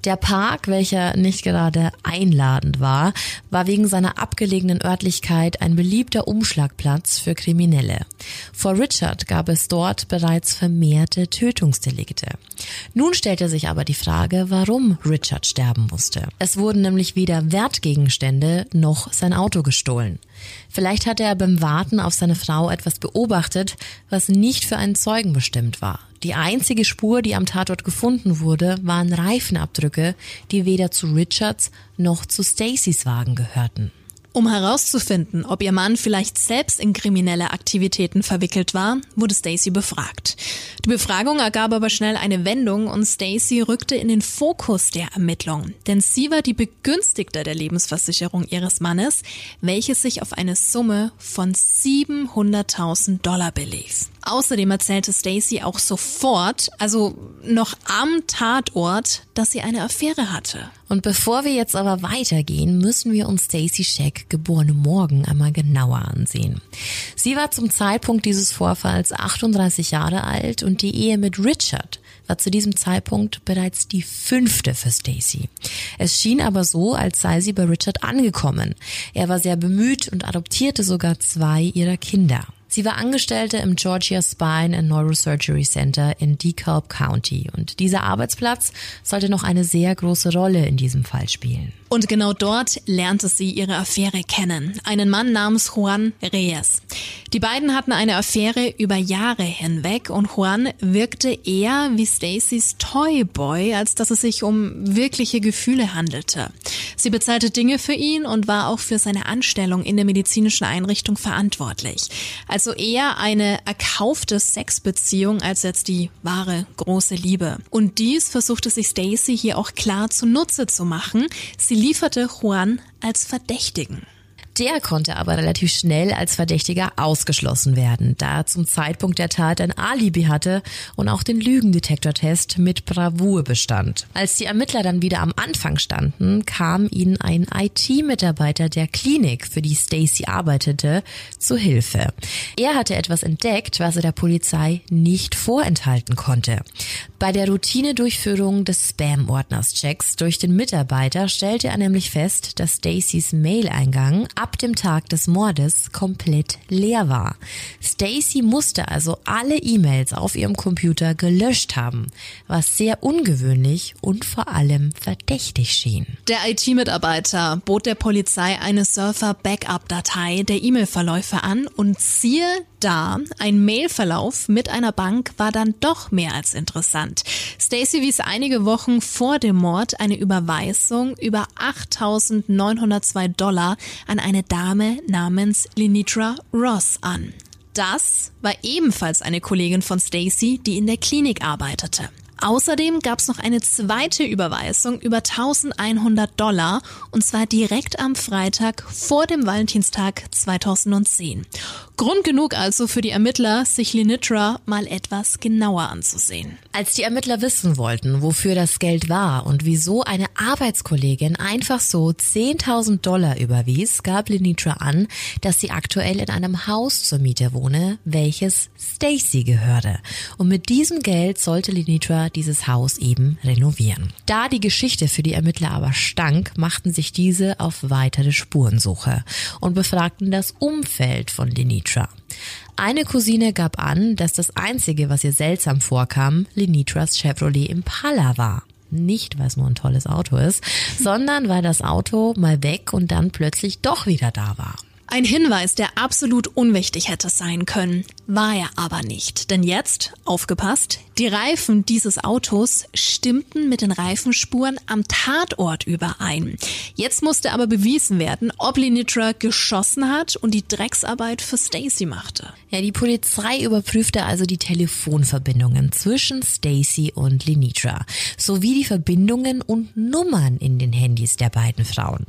Der Park, welcher nicht gerade einladend war, war wegen seiner abgelegenen Örtlichkeit ein beliebter Umschlagplatz für Kriminelle. Vor Richard gab es dort bereits vermehrte Tötungsdelikte. Nun stellte sich aber die Frage, warum Richard sterben musste. Es wurden nämlich weder Wertgegenstände noch sein Auto gestohlen. Vielleicht hatte er beim Warten auf seine Frau etwas beobachtet, was nicht für einen Zeugen bestimmt war. Die einzige Spur, die am Tatort gefunden wurde, waren Reifenabdrücke, die weder zu Richards noch zu Stacys Wagen gehörten. Um herauszufinden, ob ihr Mann vielleicht selbst in kriminelle Aktivitäten verwickelt war, wurde Stacy befragt. Die Befragung ergab aber schnell eine Wendung und Stacy rückte in den Fokus der Ermittlungen, denn sie war die Begünstigte der Lebensversicherung ihres Mannes, welches sich auf eine Summe von 700.000 Dollar belief. Außerdem erzählte Stacy auch sofort, also noch am Tatort, dass sie eine Affäre hatte. Und bevor wir jetzt aber weitergehen, müssen wir uns Stacy Scheck, geborene Morgen, einmal genauer ansehen. Sie war zum Zeitpunkt dieses Vorfalls 38 Jahre alt und die Ehe mit Richard war zu diesem Zeitpunkt bereits die fünfte für Stacy. Es schien aber so, als sei sie bei Richard angekommen. Er war sehr bemüht und adoptierte sogar zwei ihrer Kinder. Sie war Angestellte im Georgia Spine and Neurosurgery Center in DeKalb County und dieser Arbeitsplatz sollte noch eine sehr große Rolle in diesem Fall spielen. Und genau dort lernte sie ihre Affäre kennen. Einen Mann namens Juan Reyes. Die beiden hatten eine Affäre über Jahre hinweg und Juan wirkte eher wie Stacys Toyboy, als dass es sich um wirkliche Gefühle handelte. Sie bezahlte Dinge für ihn und war auch für seine Anstellung in der medizinischen Einrichtung verantwortlich. Also eher eine erkaufte Sexbeziehung als jetzt die wahre große Liebe. Und dies versuchte sich Stacy hier auch klar zunutze zu machen. Sie lieferte Juan als Verdächtigen. Der konnte aber relativ schnell als Verdächtiger ausgeschlossen werden, da er zum Zeitpunkt der Tat ein Alibi hatte und auch den Lügendetektortest mit Bravour bestand. Als die Ermittler dann wieder am Anfang standen, kam ihnen ein IT-Mitarbeiter der Klinik, für die Stacy arbeitete, zu Hilfe. Er hatte etwas entdeckt, was er der Polizei nicht vorenthalten konnte. Bei der Routinedurchführung des Spam-Ordners-Checks durch den Mitarbeiter stellte er nämlich fest, dass Stacys Mail-Eingang ab dem Tag des Mordes komplett leer war. Stacy musste also alle E-Mails auf ihrem Computer gelöscht haben, was sehr ungewöhnlich und vor allem verdächtig schien. Der IT-Mitarbeiter bot der Polizei eine Surfer-Backup-Datei der E-Mail-Verläufe an und siehe da, ein Mailverlauf mit einer Bank war dann doch mehr als interessant. Stacy wies einige Wochen vor dem Mord eine Überweisung über 8.902 Dollar an eine Dame namens Lenitra Ross an. Das war ebenfalls eine Kollegin von Stacy, die in der Klinik arbeitete. Außerdem gab es noch eine zweite Überweisung über 1100 Dollar und zwar direkt am Freitag vor dem Valentinstag 2010. Grund genug also für die Ermittler, sich Lenitra mal etwas genauer anzusehen. Als die Ermittler wissen wollten, wofür das Geld war und wieso eine Arbeitskollegin einfach so 10.000 Dollar überwies, gab Lenitra an, dass sie aktuell in einem Haus zur Miete wohne, welches Stacy gehörte. Und mit diesem Geld sollte Lenitra Dieses Haus eben renovieren. Da die Geschichte für die Ermittler aber stank, machten sich diese auf weitere Spurensuche und befragten das Umfeld von Lenitra. Eine Cousine gab an, dass das Einzige, was ihr seltsam vorkam, Lenitras Chevrolet Impala war. Nicht, weil es nur ein tolles Auto ist, sondern weil das Auto mal weg und dann plötzlich doch wieder da war. Ein Hinweis, der absolut unwichtig hätte sein können, war er aber nicht. Denn jetzt, aufgepasst, die Reifen dieses Autos stimmten mit den Reifenspuren am Tatort überein. Jetzt musste aber bewiesen werden, ob Lenitra geschossen hat und die Drecksarbeit für Stacy machte. Ja, die Polizei überprüfte also die Telefonverbindungen zwischen Stacy und Lenitra sowie die Verbindungen und Nummern in den Handys der beiden Frauen.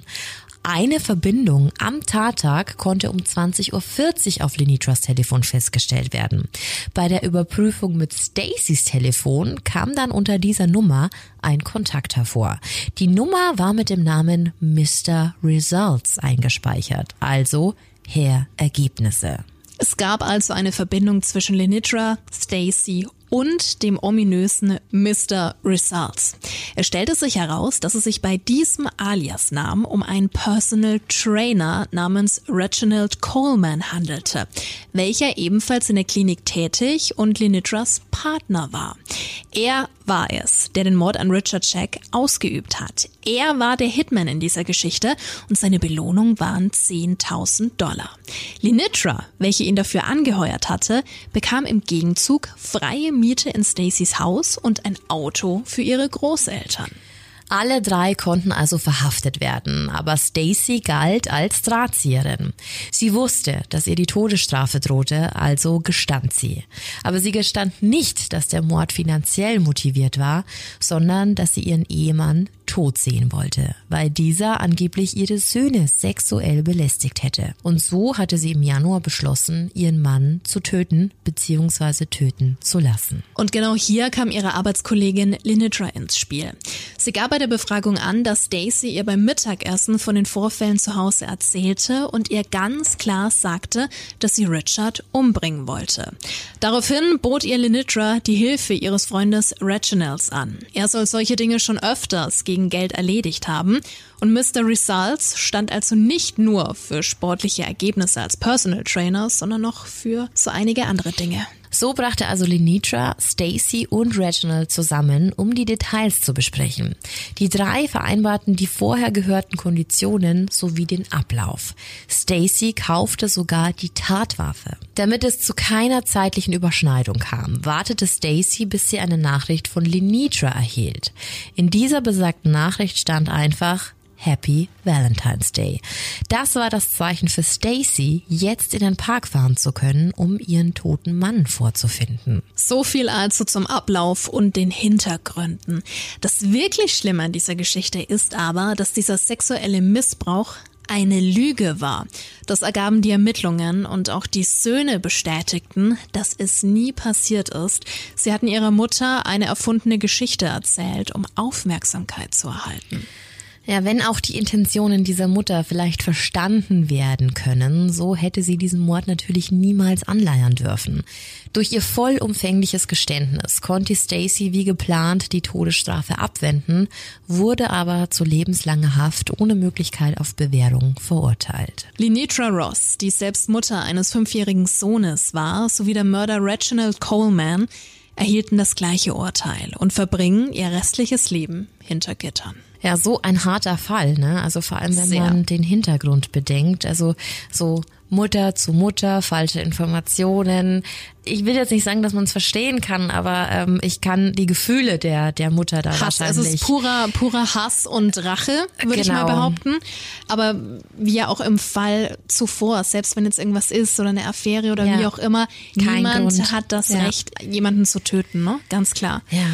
Eine Verbindung am Tattag konnte um 20.40 Uhr auf Lenitras Telefon festgestellt werden. Bei der Überprüfung mit Stacys Telefon kam dann unter dieser Nummer ein Kontakt hervor. Die Nummer war mit dem Namen Mr. Results eingespeichert, also Herr Ergebnisse. Es gab also eine Verbindung zwischen Lenitra, Stacy und dem ominösen Mr. Results. Es stellte sich heraus, dass es sich bei diesem Alias-Namen um einen Personal Trainer namens Reginald Coleman handelte, welcher ebenfalls in der Klinik tätig und Lenitras Partner war. Er war es, der den Mord an Richard Jack ausgeübt hat. Er war der Hitman in dieser Geschichte und seine Belohnung waren 10.000 Dollar. Lenitra, welche ihn dafür angeheuert hatte, bekam im Gegenzug freie Miete in Stacys Haus und ein Auto für ihre Großeltern. Alle drei konnten also verhaftet werden, aber Stacy galt als Drahtzieherin. Sie wusste, dass ihr die Todesstrafe drohte, also gestand sie. Aber sie gestand nicht, dass der Mord finanziell motiviert war, sondern dass sie ihren Ehemann tot sehen wollte, weil dieser angeblich ihre Söhne sexuell belästigt hätte. Und so hatte sie im Januar beschlossen, ihren Mann zu töten bzw. töten zu lassen. Und genau hier kam ihre Arbeitskollegin Linitra ins Spiel. Sie gab bei der Befragung an, dass Stacy ihr beim Mittagessen von den Vorfällen zu Hause erzählte und ihr ganz klar sagte, dass sie Richard umbringen wollte. Daraufhin bot ihr Linitra die Hilfe ihres Freundes Reginalds an. Er soll solche Dinge schon öfters gegen gegen Geld erledigt haben. Und Mr. Results stand also nicht nur für sportliche Ergebnisse als Personal Trainer, sondern noch für so einige andere Dinge. So brachte also Lenitra, Stacy und Reginald zusammen, um die Details zu besprechen. Die drei vereinbarten die vorher gehörten Konditionen sowie den Ablauf. Stacy kaufte sogar die Tatwaffe. Damit es zu keiner zeitlichen Überschneidung kam, wartete Stacy, bis sie eine Nachricht von Lenitra erhielt. In dieser besagten Nachricht stand einfach Happy Valentine's Day. Das war das Zeichen für Stacy, jetzt in den Park fahren zu können, um ihren toten Mann vorzufinden. So viel also zum Ablauf und den Hintergründen. Das wirklich Schlimme an dieser Geschichte ist aber, dass dieser sexuelle Missbrauch eine Lüge war. Das ergaben die Ermittlungen und auch die Söhne bestätigten, dass es nie passiert ist. Sie hatten ihrer Mutter eine erfundene Geschichte erzählt, um Aufmerksamkeit zu erhalten. Ja, wenn auch die Intentionen dieser Mutter vielleicht verstanden werden können, so hätte sie diesen Mord natürlich niemals anleiern dürfen. Durch ihr vollumfängliches Geständnis konnte Stacy wie geplant die Todesstrafe abwenden, wurde aber zu lebenslanger Haft ohne Möglichkeit auf Bewährung verurteilt. Linetra Ross, die selbst Mutter eines fünfjährigen Sohnes war, sowie der Mörder Reginald Coleman, erhielten das gleiche Urteil und verbringen ihr restliches Leben hinter Gittern. Ja, so ein harter Fall, ne? Also vor allem, wenn Sehr. man den Hintergrund bedenkt. Also so Mutter zu Mutter, falsche Informationen. Ich will jetzt nicht sagen, dass man es verstehen kann, aber ähm, ich kann die Gefühle der der Mutter da Hass, wahrscheinlich. Es ist purer purer Hass und Rache, würde genau. ich mal genau. behaupten. Aber wie ja auch im Fall zuvor, selbst wenn jetzt irgendwas ist oder eine Affäre oder ja. wie auch immer, Kein niemand Grund. hat das ja. Recht, jemanden zu töten, ne? Ganz klar. Ja.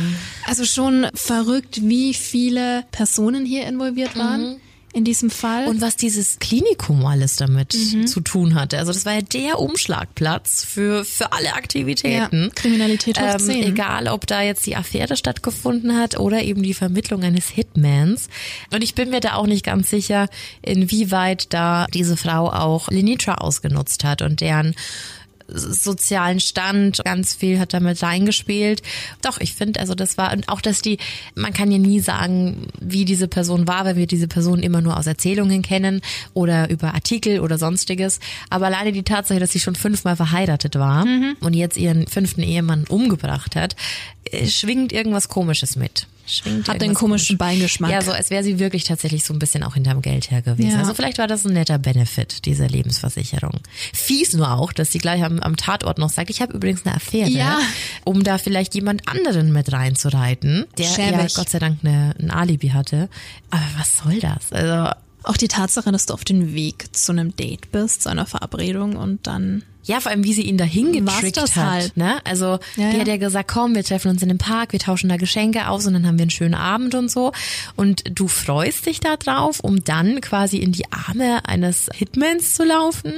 Also schon verrückt, wie viele Personen hier involviert waren. Mhm in diesem Fall. Und was dieses Klinikum alles damit mhm. zu tun hatte. Also das war ja der Umschlagplatz für, für alle Aktivitäten. Ja, Kriminalität hoch ähm, Egal, ob da jetzt die Affäre stattgefunden hat oder eben die Vermittlung eines Hitmans. Und ich bin mir da auch nicht ganz sicher, inwieweit da diese Frau auch Lenitra ausgenutzt hat und deren sozialen Stand, ganz viel hat damit reingespielt. Doch, ich finde, also das war, und auch, dass die, man kann ja nie sagen, wie diese Person war, weil wir diese Person immer nur aus Erzählungen kennen oder über Artikel oder sonstiges. Aber alleine die Tatsache, dass sie schon fünfmal verheiratet war mhm. und jetzt ihren fünften Ehemann umgebracht hat, äh, schwingt irgendwas Komisches mit. Schwingt Hat den komischen komisch. Beigeschmack. Ja, so als wäre sie wirklich tatsächlich so ein bisschen auch hinterm Geld her gewesen. Ja. Also vielleicht war das ein netter Benefit, diese Lebensversicherung. Fies nur auch, dass sie gleich am, am Tatort noch sagt, ich habe übrigens eine Affäre, ja. um da vielleicht jemand anderen mit reinzureiten, der Schäbig. ja Gott sei Dank eine, ein Alibi hatte. Aber was soll das? Also auch die Tatsache, dass du auf dem Weg zu einem Date bist, zu einer Verabredung und dann ja, vor allem, wie sie ihn dahin getrickt hat. Halt. Ne? Also ja, die ja. hat ja gesagt, komm, wir treffen uns in dem Park, wir tauschen da Geschenke aus und dann haben wir einen schönen Abend und so. Und du freust dich da drauf, um dann quasi in die Arme eines Hitmans zu laufen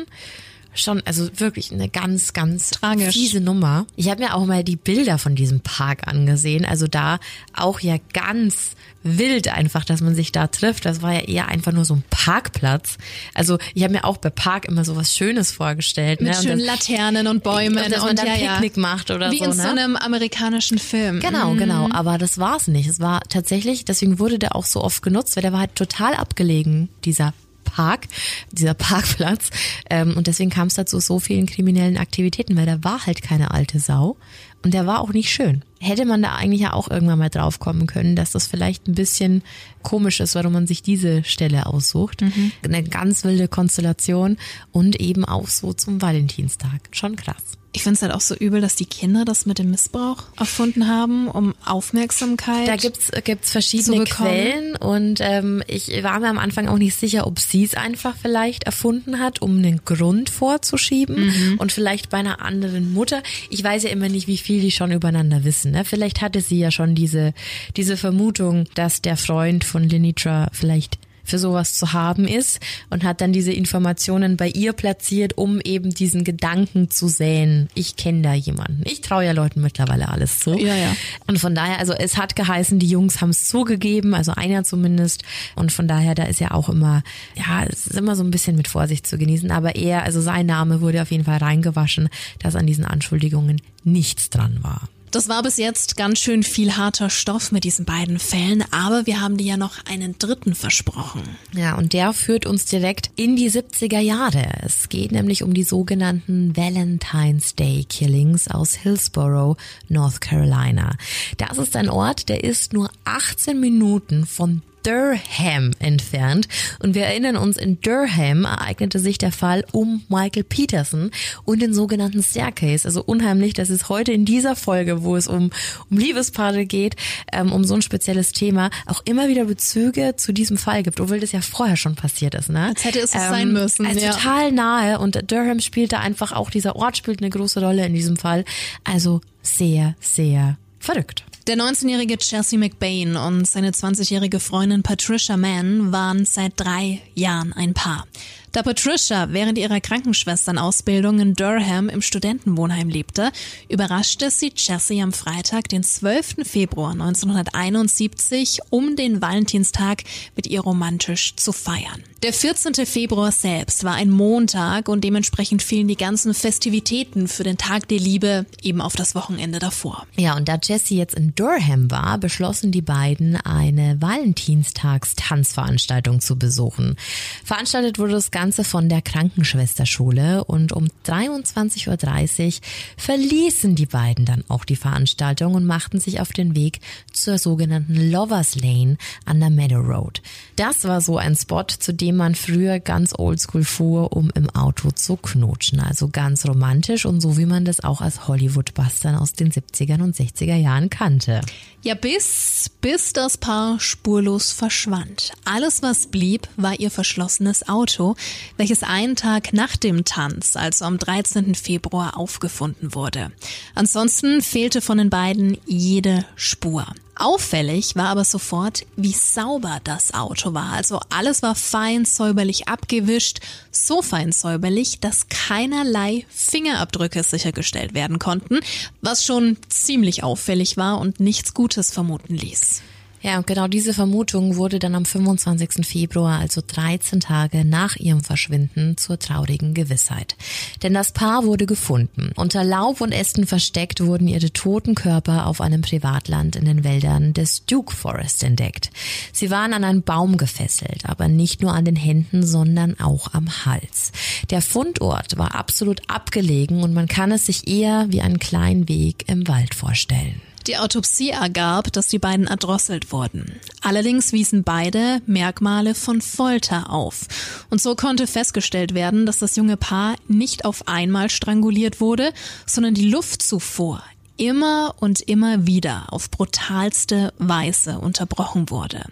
schon, also wirklich eine ganz, ganz Tragisch. fiese Nummer. Ich habe mir auch mal die Bilder von diesem Park angesehen. Also da auch ja ganz wild einfach, dass man sich da trifft. Das war ja eher einfach nur so ein Parkplatz. Also ich habe mir auch bei Park immer so was Schönes vorgestellt. Mit ne? schönen das, Laternen und Bäumen. Und dass man und da ja, Picknick macht oder Wie so. Wie in ne? so einem amerikanischen Film. Genau, mhm. genau. Aber das war's nicht. Es war tatsächlich, deswegen wurde der auch so oft genutzt, weil der war halt total abgelegen, dieser Park, dieser Parkplatz. Ähm, und deswegen kam es dazu so vielen kriminellen Aktivitäten, weil da war halt keine alte Sau. Und der war auch nicht schön. Hätte man da eigentlich ja auch irgendwann mal drauf kommen können, dass das vielleicht ein bisschen komisch ist, warum man sich diese Stelle aussucht. Mhm. Eine ganz wilde Konstellation und eben auch so zum Valentinstag. Schon krass. Ich finde es halt auch so übel, dass die Kinder das mit dem Missbrauch erfunden haben, um Aufmerksamkeit. Da gibt's gibt's verschiedene Quellen und ähm, ich war mir am Anfang auch nicht sicher, ob sie es einfach vielleicht erfunden hat, um einen Grund vorzuschieben mhm. und vielleicht bei einer anderen Mutter. Ich weiß ja immer nicht, wie viel die schon übereinander wissen. Ne? Vielleicht hatte sie ja schon diese diese Vermutung, dass der Freund von Lenitra vielleicht für sowas zu haben ist und hat dann diese Informationen bei ihr platziert, um eben diesen Gedanken zu säen. Ich kenne da jemanden. Ich traue ja Leuten mittlerweile alles zu. Ja, ja. Und von daher, also es hat geheißen, die Jungs haben es zugegeben, also einer zumindest. Und von daher, da ist ja auch immer, ja, es ist immer so ein bisschen mit Vorsicht zu genießen. Aber er, also sein Name wurde auf jeden Fall reingewaschen, dass an diesen Anschuldigungen nichts dran war. Das war bis jetzt ganz schön viel harter Stoff mit diesen beiden Fällen, aber wir haben dir ja noch einen dritten versprochen. Ja, und der führt uns direkt in die 70er Jahre. Es geht nämlich um die sogenannten Valentine's Day Killings aus Hillsborough, North Carolina. Das ist ein Ort, der ist nur 18 Minuten von Durham entfernt. Und wir erinnern uns, in Durham ereignete sich der Fall um Michael Peterson und den sogenannten Staircase. Also unheimlich, dass es heute in dieser Folge, wo es um, um Liebespaare geht, ähm, um so ein spezielles Thema, auch immer wieder Bezüge zu diesem Fall gibt, obwohl das ja vorher schon passiert ist. Ne? Als hätte es ähm, sein müssen. Also ja. total nahe und Durham spielt da einfach auch, dieser Ort spielt eine große Rolle in diesem Fall. Also sehr, sehr verrückt. Der 19-jährige Chelsea McBain und seine 20-jährige Freundin Patricia Mann waren seit drei Jahren ein Paar. Da Patricia während ihrer Krankenschwesternausbildung in Durham im Studentenwohnheim lebte, überraschte sie Jessie am Freitag, den 12. Februar 1971, um den Valentinstag mit ihr romantisch zu feiern. Der 14. Februar selbst war ein Montag und dementsprechend fielen die ganzen Festivitäten für den Tag der Liebe eben auf das Wochenende davor. Ja, und da Jessie jetzt in Durham war, beschlossen die beiden, eine Valentinstagstanzveranstaltung zu besuchen. Veranstaltet wurde das Ganze Ganze von der Krankenschwesterschule und um 23.30 Uhr verließen die beiden dann auch die Veranstaltung und machten sich auf den Weg zur sogenannten Lovers Lane an der Meadow Road. Das war so ein Spot, zu dem man früher ganz oldschool fuhr, um im Auto zu knutschen. Also ganz romantisch und so wie man das auch als Hollywood-Bustern aus den 70er und 60er Jahren kannte. Ja, bis, bis das Paar spurlos verschwand. Alles, was blieb, war ihr verschlossenes Auto, welches einen Tag nach dem Tanz, also am 13. Februar, aufgefunden wurde. Ansonsten fehlte von den beiden jede Spur. Auffällig war aber sofort, wie sauber das Auto war. Also alles war fein säuberlich abgewischt, so fein säuberlich, dass keinerlei Fingerabdrücke sichergestellt werden konnten, was schon ziemlich auffällig war und nichts Gutes vermuten ließ. Ja, und genau diese Vermutung wurde dann am 25. Februar, also 13 Tage nach ihrem Verschwinden, zur traurigen Gewissheit. Denn das Paar wurde gefunden. Unter Laub und Ästen versteckt wurden ihre toten Körper auf einem Privatland in den Wäldern des Duke Forest entdeckt. Sie waren an einen Baum gefesselt, aber nicht nur an den Händen, sondern auch am Hals. Der Fundort war absolut abgelegen und man kann es sich eher wie einen kleinen Weg im Wald vorstellen. Die Autopsie ergab, dass die beiden erdrosselt wurden. Allerdings wiesen beide Merkmale von Folter auf. Und so konnte festgestellt werden, dass das junge Paar nicht auf einmal stranguliert wurde, sondern die Luftzufuhr immer und immer wieder auf brutalste Weise unterbrochen wurde.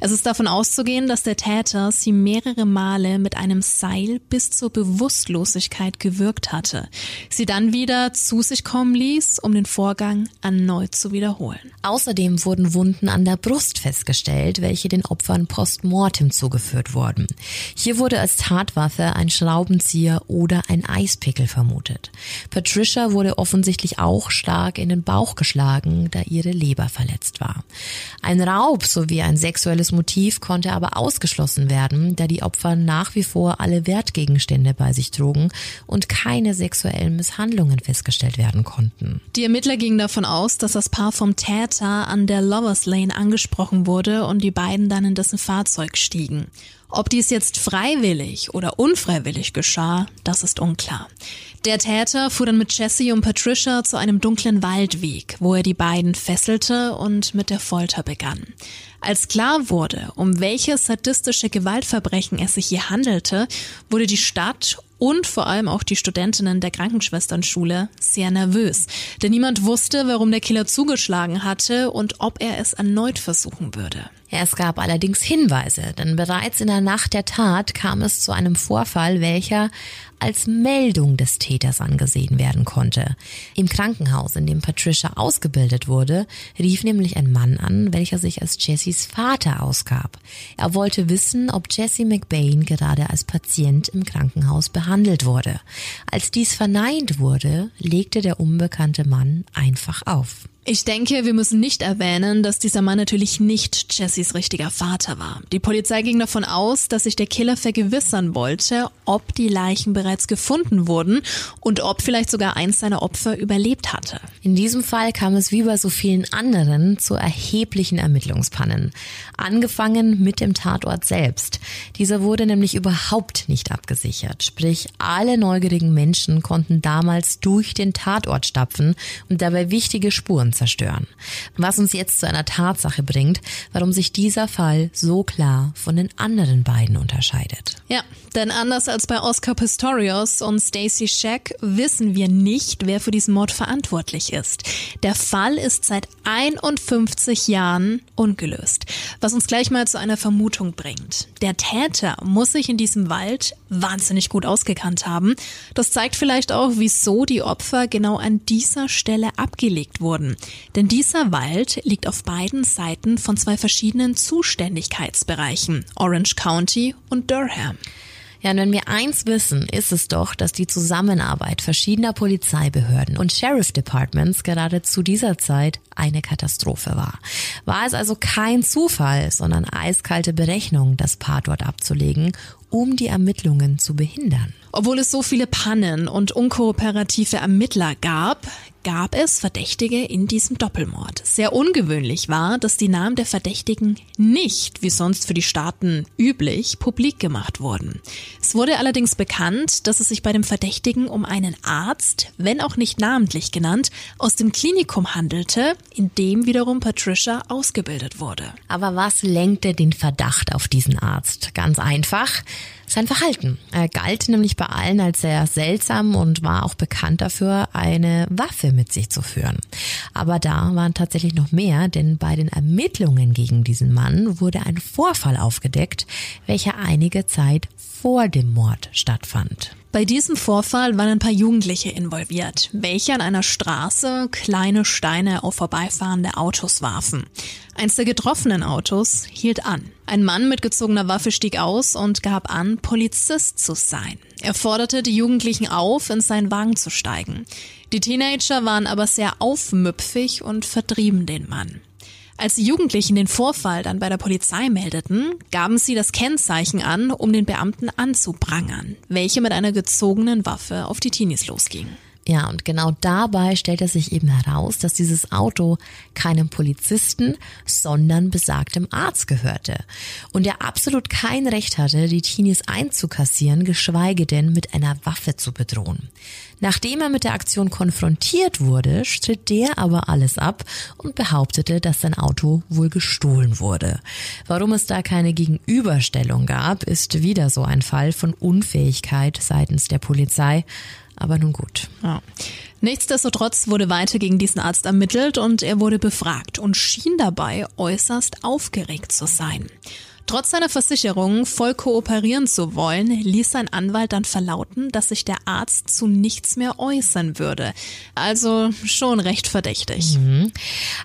Es ist davon auszugehen, dass der Täter sie mehrere Male mit einem Seil bis zur Bewusstlosigkeit gewürgt hatte, sie dann wieder zu sich kommen ließ, um den Vorgang erneut zu wiederholen. Außerdem wurden Wunden an der Brust festgestellt, welche den Opfern postmortem zugeführt wurden. Hier wurde als Tatwaffe ein Schraubenzieher oder ein Eispickel vermutet. Patricia wurde offensichtlich auch stark in den Bauch geschlagen, da ihre Leber verletzt war. Ein Raub sowie ein sexuelles Motiv konnte aber ausgeschlossen werden, da die Opfer nach wie vor alle Wertgegenstände bei sich trugen und keine sexuellen Misshandlungen festgestellt werden konnten. Die Ermittler gingen davon aus, dass das Paar vom Täter an der Lovers Lane angesprochen wurde und die beiden dann in dessen Fahrzeug stiegen. Ob dies jetzt freiwillig oder unfreiwillig geschah, das ist unklar. Der Täter fuhr dann mit Jesse und Patricia zu einem dunklen Waldweg, wo er die beiden fesselte und mit der Folter begann. Als klar wurde, um welches sadistische Gewaltverbrechen es sich hier handelte, wurde die Stadt und vor allem auch die Studentinnen der Krankenschwesternschule sehr nervös, denn niemand wusste, warum der Killer zugeschlagen hatte und ob er es erneut versuchen würde. Es gab allerdings Hinweise, denn bereits in der Nacht der Tat kam es zu einem Vorfall, welcher als Meldung des Täters angesehen werden konnte. Im Krankenhaus, in dem Patricia ausgebildet wurde, rief nämlich ein Mann an, welcher sich als Jessys Vater ausgab. Er wollte wissen, ob Jesse McBain gerade als Patient im Krankenhaus behandelt wurde. Als dies verneint wurde, legte der unbekannte Mann einfach auf. Ich denke, wir müssen nicht erwähnen, dass dieser Mann natürlich nicht Jessys richtiger Vater war. Die Polizei ging davon aus, dass sich der Killer vergewissern wollte, ob die Leichen bereits gefunden wurden und ob vielleicht sogar eins seiner Opfer überlebt hatte. In diesem Fall kam es wie bei so vielen anderen zu erheblichen Ermittlungspannen. Angefangen mit dem Tatort selbst. Dieser wurde nämlich überhaupt nicht abgesichert. Sprich, alle neugierigen Menschen konnten damals durch den Tatort stapfen und dabei wichtige Spuren zerstören. Was uns jetzt zu einer Tatsache bringt, warum sich dieser Fall so klar von den anderen beiden unterscheidet. Ja, denn anders als bei Oscar Pistorius und Stacy Scheck wissen wir nicht, wer für diesen Mord verantwortlich ist. Der Fall ist seit 51 Jahren ungelöst, was uns gleich mal zu einer Vermutung bringt. Der Täter muss sich in diesem Wald wahnsinnig gut ausgekannt haben. Das zeigt vielleicht auch, wieso die Opfer genau an dieser Stelle abgelegt wurden. Denn dieser Wald liegt auf beiden Seiten von zwei verschiedenen Zuständigkeitsbereichen, Orange County und Durham. Ja, und wenn wir eins wissen, ist es doch, dass die Zusammenarbeit verschiedener Polizeibehörden und Sheriff Departments gerade zu dieser Zeit eine Katastrophe war. War es also kein Zufall, sondern eiskalte Berechnung, das Paar dort abzulegen, um die Ermittlungen zu behindern. Obwohl es so viele Pannen und unkooperative Ermittler gab, gab es Verdächtige in diesem Doppelmord. Sehr ungewöhnlich war, dass die Namen der Verdächtigen nicht, wie sonst für die Staaten üblich, publik gemacht wurden. Es wurde allerdings bekannt, dass es sich bei dem Verdächtigen um einen Arzt, wenn auch nicht namentlich genannt, aus dem Klinikum handelte, in dem wiederum Patricia ausgebildet wurde. Aber was lenkte den Verdacht auf diesen Arzt? Ganz einfach sein Verhalten. Er galt nämlich bei allen als sehr seltsam und war auch bekannt dafür, eine Waffe mit sich zu führen. Aber da waren tatsächlich noch mehr, denn bei den Ermittlungen gegen diesen Mann wurde ein Vorfall aufgedeckt, welcher einige Zeit vor dem Mord stattfand. Bei diesem Vorfall waren ein paar Jugendliche involviert, welche an einer Straße kleine Steine auf vorbeifahrende Autos warfen. Eins der getroffenen Autos hielt an. Ein Mann mit gezogener Waffe stieg aus und gab an, Polizist zu sein. Er forderte die Jugendlichen auf, in seinen Wagen zu steigen. Die Teenager waren aber sehr aufmüpfig und vertrieben den Mann. Als die Jugendlichen den Vorfall dann bei der Polizei meldeten, gaben sie das Kennzeichen an, um den Beamten anzuprangern, welche mit einer gezogenen Waffe auf die Teenies losgingen. Ja, und genau dabei stellt es sich eben heraus, dass dieses Auto keinem Polizisten, sondern besagtem Arzt gehörte. Und er absolut kein Recht hatte, die Teenies einzukassieren, geschweige denn mit einer Waffe zu bedrohen. Nachdem er mit der Aktion konfrontiert wurde, stritt der aber alles ab und behauptete, dass sein Auto wohl gestohlen wurde. Warum es da keine Gegenüberstellung gab, ist wieder so ein Fall von Unfähigkeit seitens der Polizei. Aber nun gut. Ja. Nichtsdestotrotz wurde weiter gegen diesen Arzt ermittelt und er wurde befragt und schien dabei äußerst aufgeregt zu sein. Trotz seiner Versicherung, voll kooperieren zu wollen, ließ sein Anwalt dann verlauten, dass sich der Arzt zu nichts mehr äußern würde. Also schon recht verdächtig. Mhm.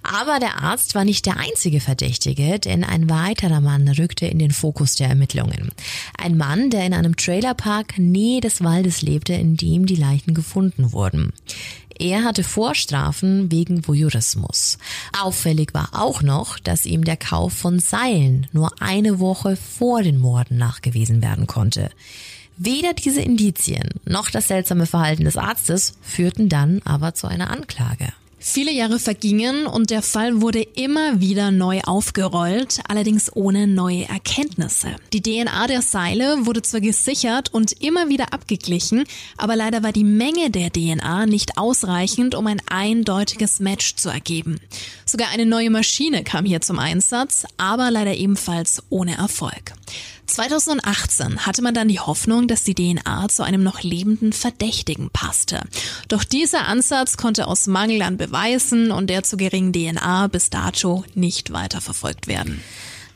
Aber der Arzt war nicht der einzige Verdächtige, denn ein weiterer Mann rückte in den Fokus der Ermittlungen. Ein Mann, der in einem Trailerpark Nähe des Waldes lebte, in dem die Leichen gefunden wurden. Er hatte Vorstrafen wegen Voyeurismus. Auffällig war auch noch, dass ihm der Kauf von Seilen nur eine Woche vor den Morden nachgewiesen werden konnte. Weder diese Indizien noch das seltsame Verhalten des Arztes führten dann aber zu einer Anklage. Viele Jahre vergingen und der Fall wurde immer wieder neu aufgerollt, allerdings ohne neue Erkenntnisse. Die DNA der Seile wurde zwar gesichert und immer wieder abgeglichen, aber leider war die Menge der DNA nicht ausreichend, um ein eindeutiges Match zu ergeben. Sogar eine neue Maschine kam hier zum Einsatz, aber leider ebenfalls ohne Erfolg. 2018 hatte man dann die Hoffnung, dass die DNA zu einem noch lebenden Verdächtigen passte. Doch dieser Ansatz konnte aus Mangel an Beweisen und der zu geringen DNA bis dato nicht weiterverfolgt werden.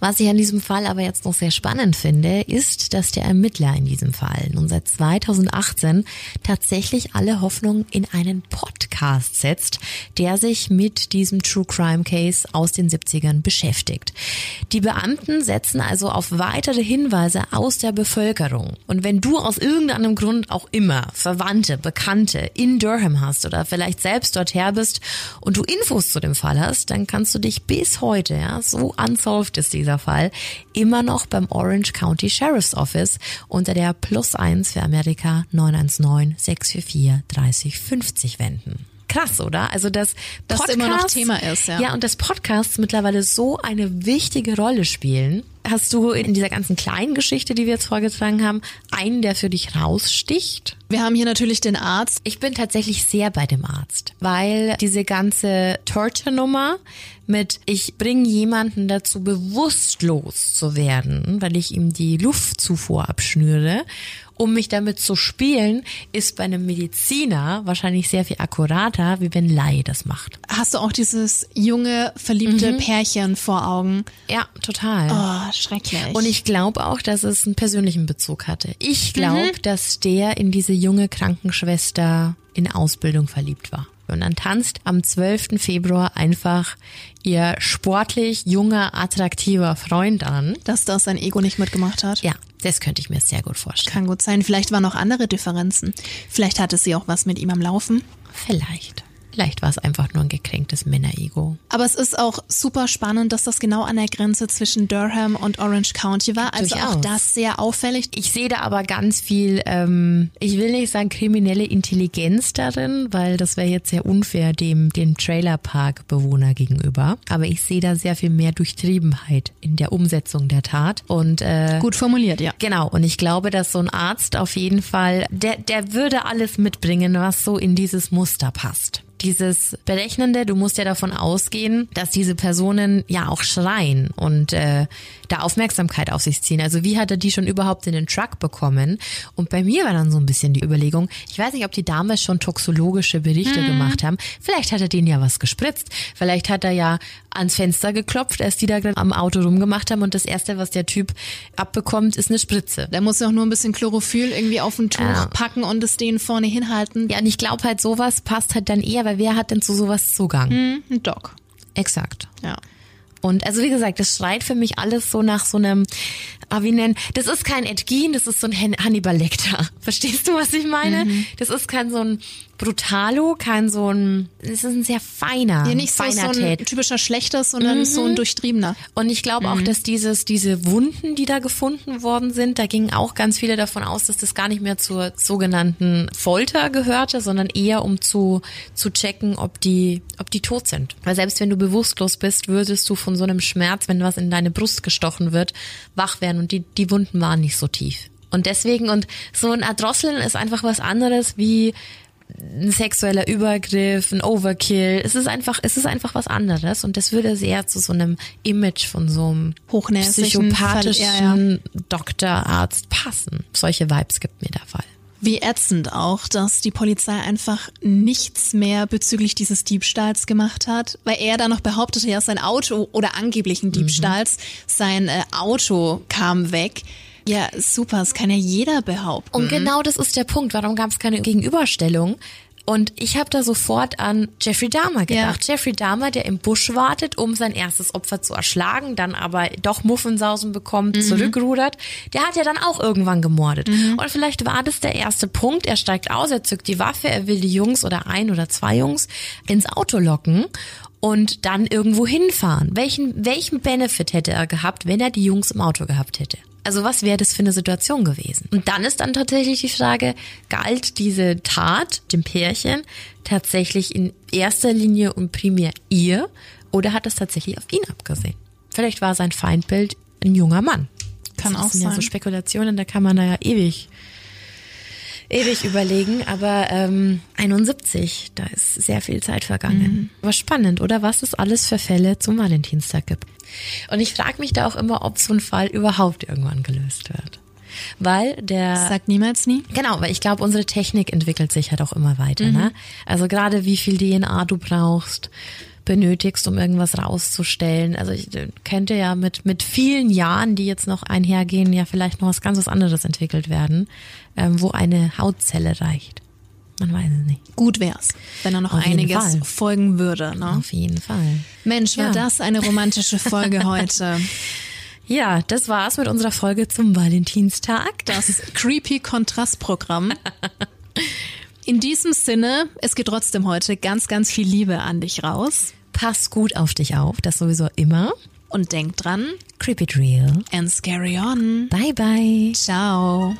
Was ich an diesem Fall aber jetzt noch sehr spannend finde, ist, dass der Ermittler in diesem Fall nun seit 2018 tatsächlich alle Hoffnung in einen Podcast setzt, der sich mit diesem True Crime Case aus den 70ern beschäftigt. Die Beamten setzen also auf weitere Hinweise aus der Bevölkerung. Und wenn du aus irgendeinem Grund auch immer Verwandte, Bekannte in Durham hast oder vielleicht selbst dort her bist und du Infos zu dem Fall hast, dann kannst du dich bis heute, ja, so unsolved ist dieser Fall, immer noch beim Orange County Sheriff's Office unter der Plus 1 für Amerika 919 644 3050 wenden krass, oder? Also das dass Podcast, immer noch Thema ist, ja. Ja, und dass Podcasts mittlerweile so eine wichtige Rolle spielen. Hast du in dieser ganzen kleinen Geschichte, die wir jetzt vorgetragen haben, einen, der für dich raussticht? Wir haben hier natürlich den Arzt. Ich bin tatsächlich sehr bei dem Arzt, weil diese ganze Torture-Nummer mit ich bringe jemanden dazu bewusstlos zu werden, weil ich ihm die Luftzufuhr abschnüre um mich damit zu spielen, ist bei einem Mediziner wahrscheinlich sehr viel akkurater, wie wenn Lai das macht. Hast du auch dieses junge, verliebte mhm. Pärchen vor Augen? Ja, total. Oh, schrecklich. Und ich glaube auch, dass es einen persönlichen Bezug hatte. Ich glaube, mhm. dass der in diese junge Krankenschwester in Ausbildung verliebt war. Und dann tanzt am 12. Februar einfach ihr sportlich junger, attraktiver Freund an. Dass das sein Ego nicht mitgemacht hat? Ja, das könnte ich mir sehr gut vorstellen. Kann gut sein. Vielleicht waren noch andere Differenzen. Vielleicht hatte sie auch was mit ihm am Laufen. Vielleicht. Vielleicht war es einfach nur ein gekränktes Männerego. Aber es ist auch super spannend, dass das genau an der Grenze zwischen Durham und Orange County war. Also Durchaus. auch das sehr auffällig. Ich sehe da aber ganz viel, ähm, ich will nicht sagen kriminelle Intelligenz darin, weil das wäre jetzt sehr unfair dem, dem Trailerpark-Bewohner gegenüber. Aber ich sehe da sehr viel mehr Durchtriebenheit in der Umsetzung der Tat. Und äh, gut formuliert, ja. Genau. Und ich glaube, dass so ein Arzt auf jeden Fall, der, der würde alles mitbringen, was so in dieses Muster passt dieses Berechnende, du musst ja davon ausgehen, dass diese Personen ja auch schreien und äh, da Aufmerksamkeit auf sich ziehen. Also wie hat er die schon überhaupt in den Truck bekommen? Und bei mir war dann so ein bisschen die Überlegung, ich weiß nicht, ob die damals schon toxologische Berichte hm. gemacht haben. Vielleicht hat er denen ja was gespritzt. Vielleicht hat er ja ans Fenster geklopft, als die da gerade am Auto rumgemacht haben und das erste, was der Typ abbekommt, ist eine Spritze. Der muss ja auch nur ein bisschen Chlorophyll irgendwie auf ein Tuch ja. packen und es denen vorne hinhalten. Ja, und ich glaube halt, sowas passt halt dann eher, weil wer hat denn zu sowas Zugang? Hm, ein Doc. Exakt. Ja. Und also wie gesagt, das schreit für mich alles so nach so einem ah, wie nennen, das ist kein Ed Gein, das ist so ein Hannibal Lecter. Verstehst du, was ich meine? Mhm. Das ist kein so ein Brutalo, kein so ein, es ist ein sehr feiner, ja, nicht so, so ein typischer Schlechter, sondern mhm. so ein durchtriebener. Und ich glaube mhm. auch, dass dieses, diese Wunden, die da gefunden worden sind, da gingen auch ganz viele davon aus, dass das gar nicht mehr zur sogenannten Folter gehörte, sondern eher um zu, zu checken, ob die, ob die tot sind. Weil selbst wenn du bewusstlos bist, würdest du von so einem Schmerz, wenn was in deine Brust gestochen wird, wach werden und die, die Wunden waren nicht so tief. Und deswegen, und so ein Erdrosseln ist einfach was anderes wie ein sexueller Übergriff, ein Overkill. Es ist einfach, es ist einfach was anderes und das würde sehr zu so einem Image von so einem psychopathischen ja, ja. Doktorarzt passen. Solche Vibes gibt mir der Fall. Wie ätzend auch, dass die Polizei einfach nichts mehr bezüglich dieses Diebstahls gemacht hat, weil er dann noch behauptete, ja, sein Auto oder angeblichen mhm. Diebstahls, mhm. sein äh, Auto kam weg. Ja, super, das kann ja jeder behaupten. Und genau das ist der Punkt. Warum gab es keine Gegenüberstellung? Und ich habe da sofort an Jeffrey Dahmer gedacht. Ja. Jeffrey Dahmer, der im Busch wartet, um sein erstes Opfer zu erschlagen, dann aber doch Muffensausen bekommt, mhm. zurückrudert. Der hat ja dann auch irgendwann gemordet. Mhm. Und vielleicht war das der erste Punkt. Er steigt aus, er zückt die Waffe, er will die Jungs oder ein oder zwei Jungs ins Auto locken und dann irgendwo hinfahren. Welchen, welchen Benefit hätte er gehabt, wenn er die Jungs im Auto gehabt hätte? Also was wäre das für eine Situation gewesen? Und dann ist dann tatsächlich die Frage, galt diese Tat dem Pärchen tatsächlich in erster Linie und primär ihr oder hat es tatsächlich auf ihn abgesehen? Vielleicht war sein Feindbild ein junger Mann. Kann das auch sind sein. ja so Spekulationen, da kann man da ja ewig ewig überlegen, aber ähm, 71, da ist sehr viel Zeit vergangen. Mhm. Aber spannend, oder was es alles für Fälle zum Valentinstag gibt. Und ich frage mich da auch immer, ob so ein Fall überhaupt irgendwann gelöst wird. Weil der. Sagt niemals nie. Genau, weil ich glaube, unsere Technik entwickelt sich halt auch immer weiter. Mhm. Ne? Also gerade wie viel DNA du brauchst, benötigst, um irgendwas rauszustellen. Also ich äh, könnte ja mit, mit vielen Jahren, die jetzt noch einhergehen, ja vielleicht noch was ganz was anderes entwickelt werden, ähm, wo eine Hautzelle reicht. Man weiß es nicht. Gut wär's, wenn er noch Auf einiges folgen würde. Ne? Auf jeden Fall. Mensch, war ja. das eine romantische Folge heute. Ja, das war's mit unserer Folge zum Valentinstag. Das Creepy Kontrastprogramm. In diesem Sinne, es geht trotzdem heute ganz, ganz viel Liebe an dich raus. Pass gut auf dich auf, das sowieso immer. Und denk dran, creep it real and scary on. Bye bye. Ciao.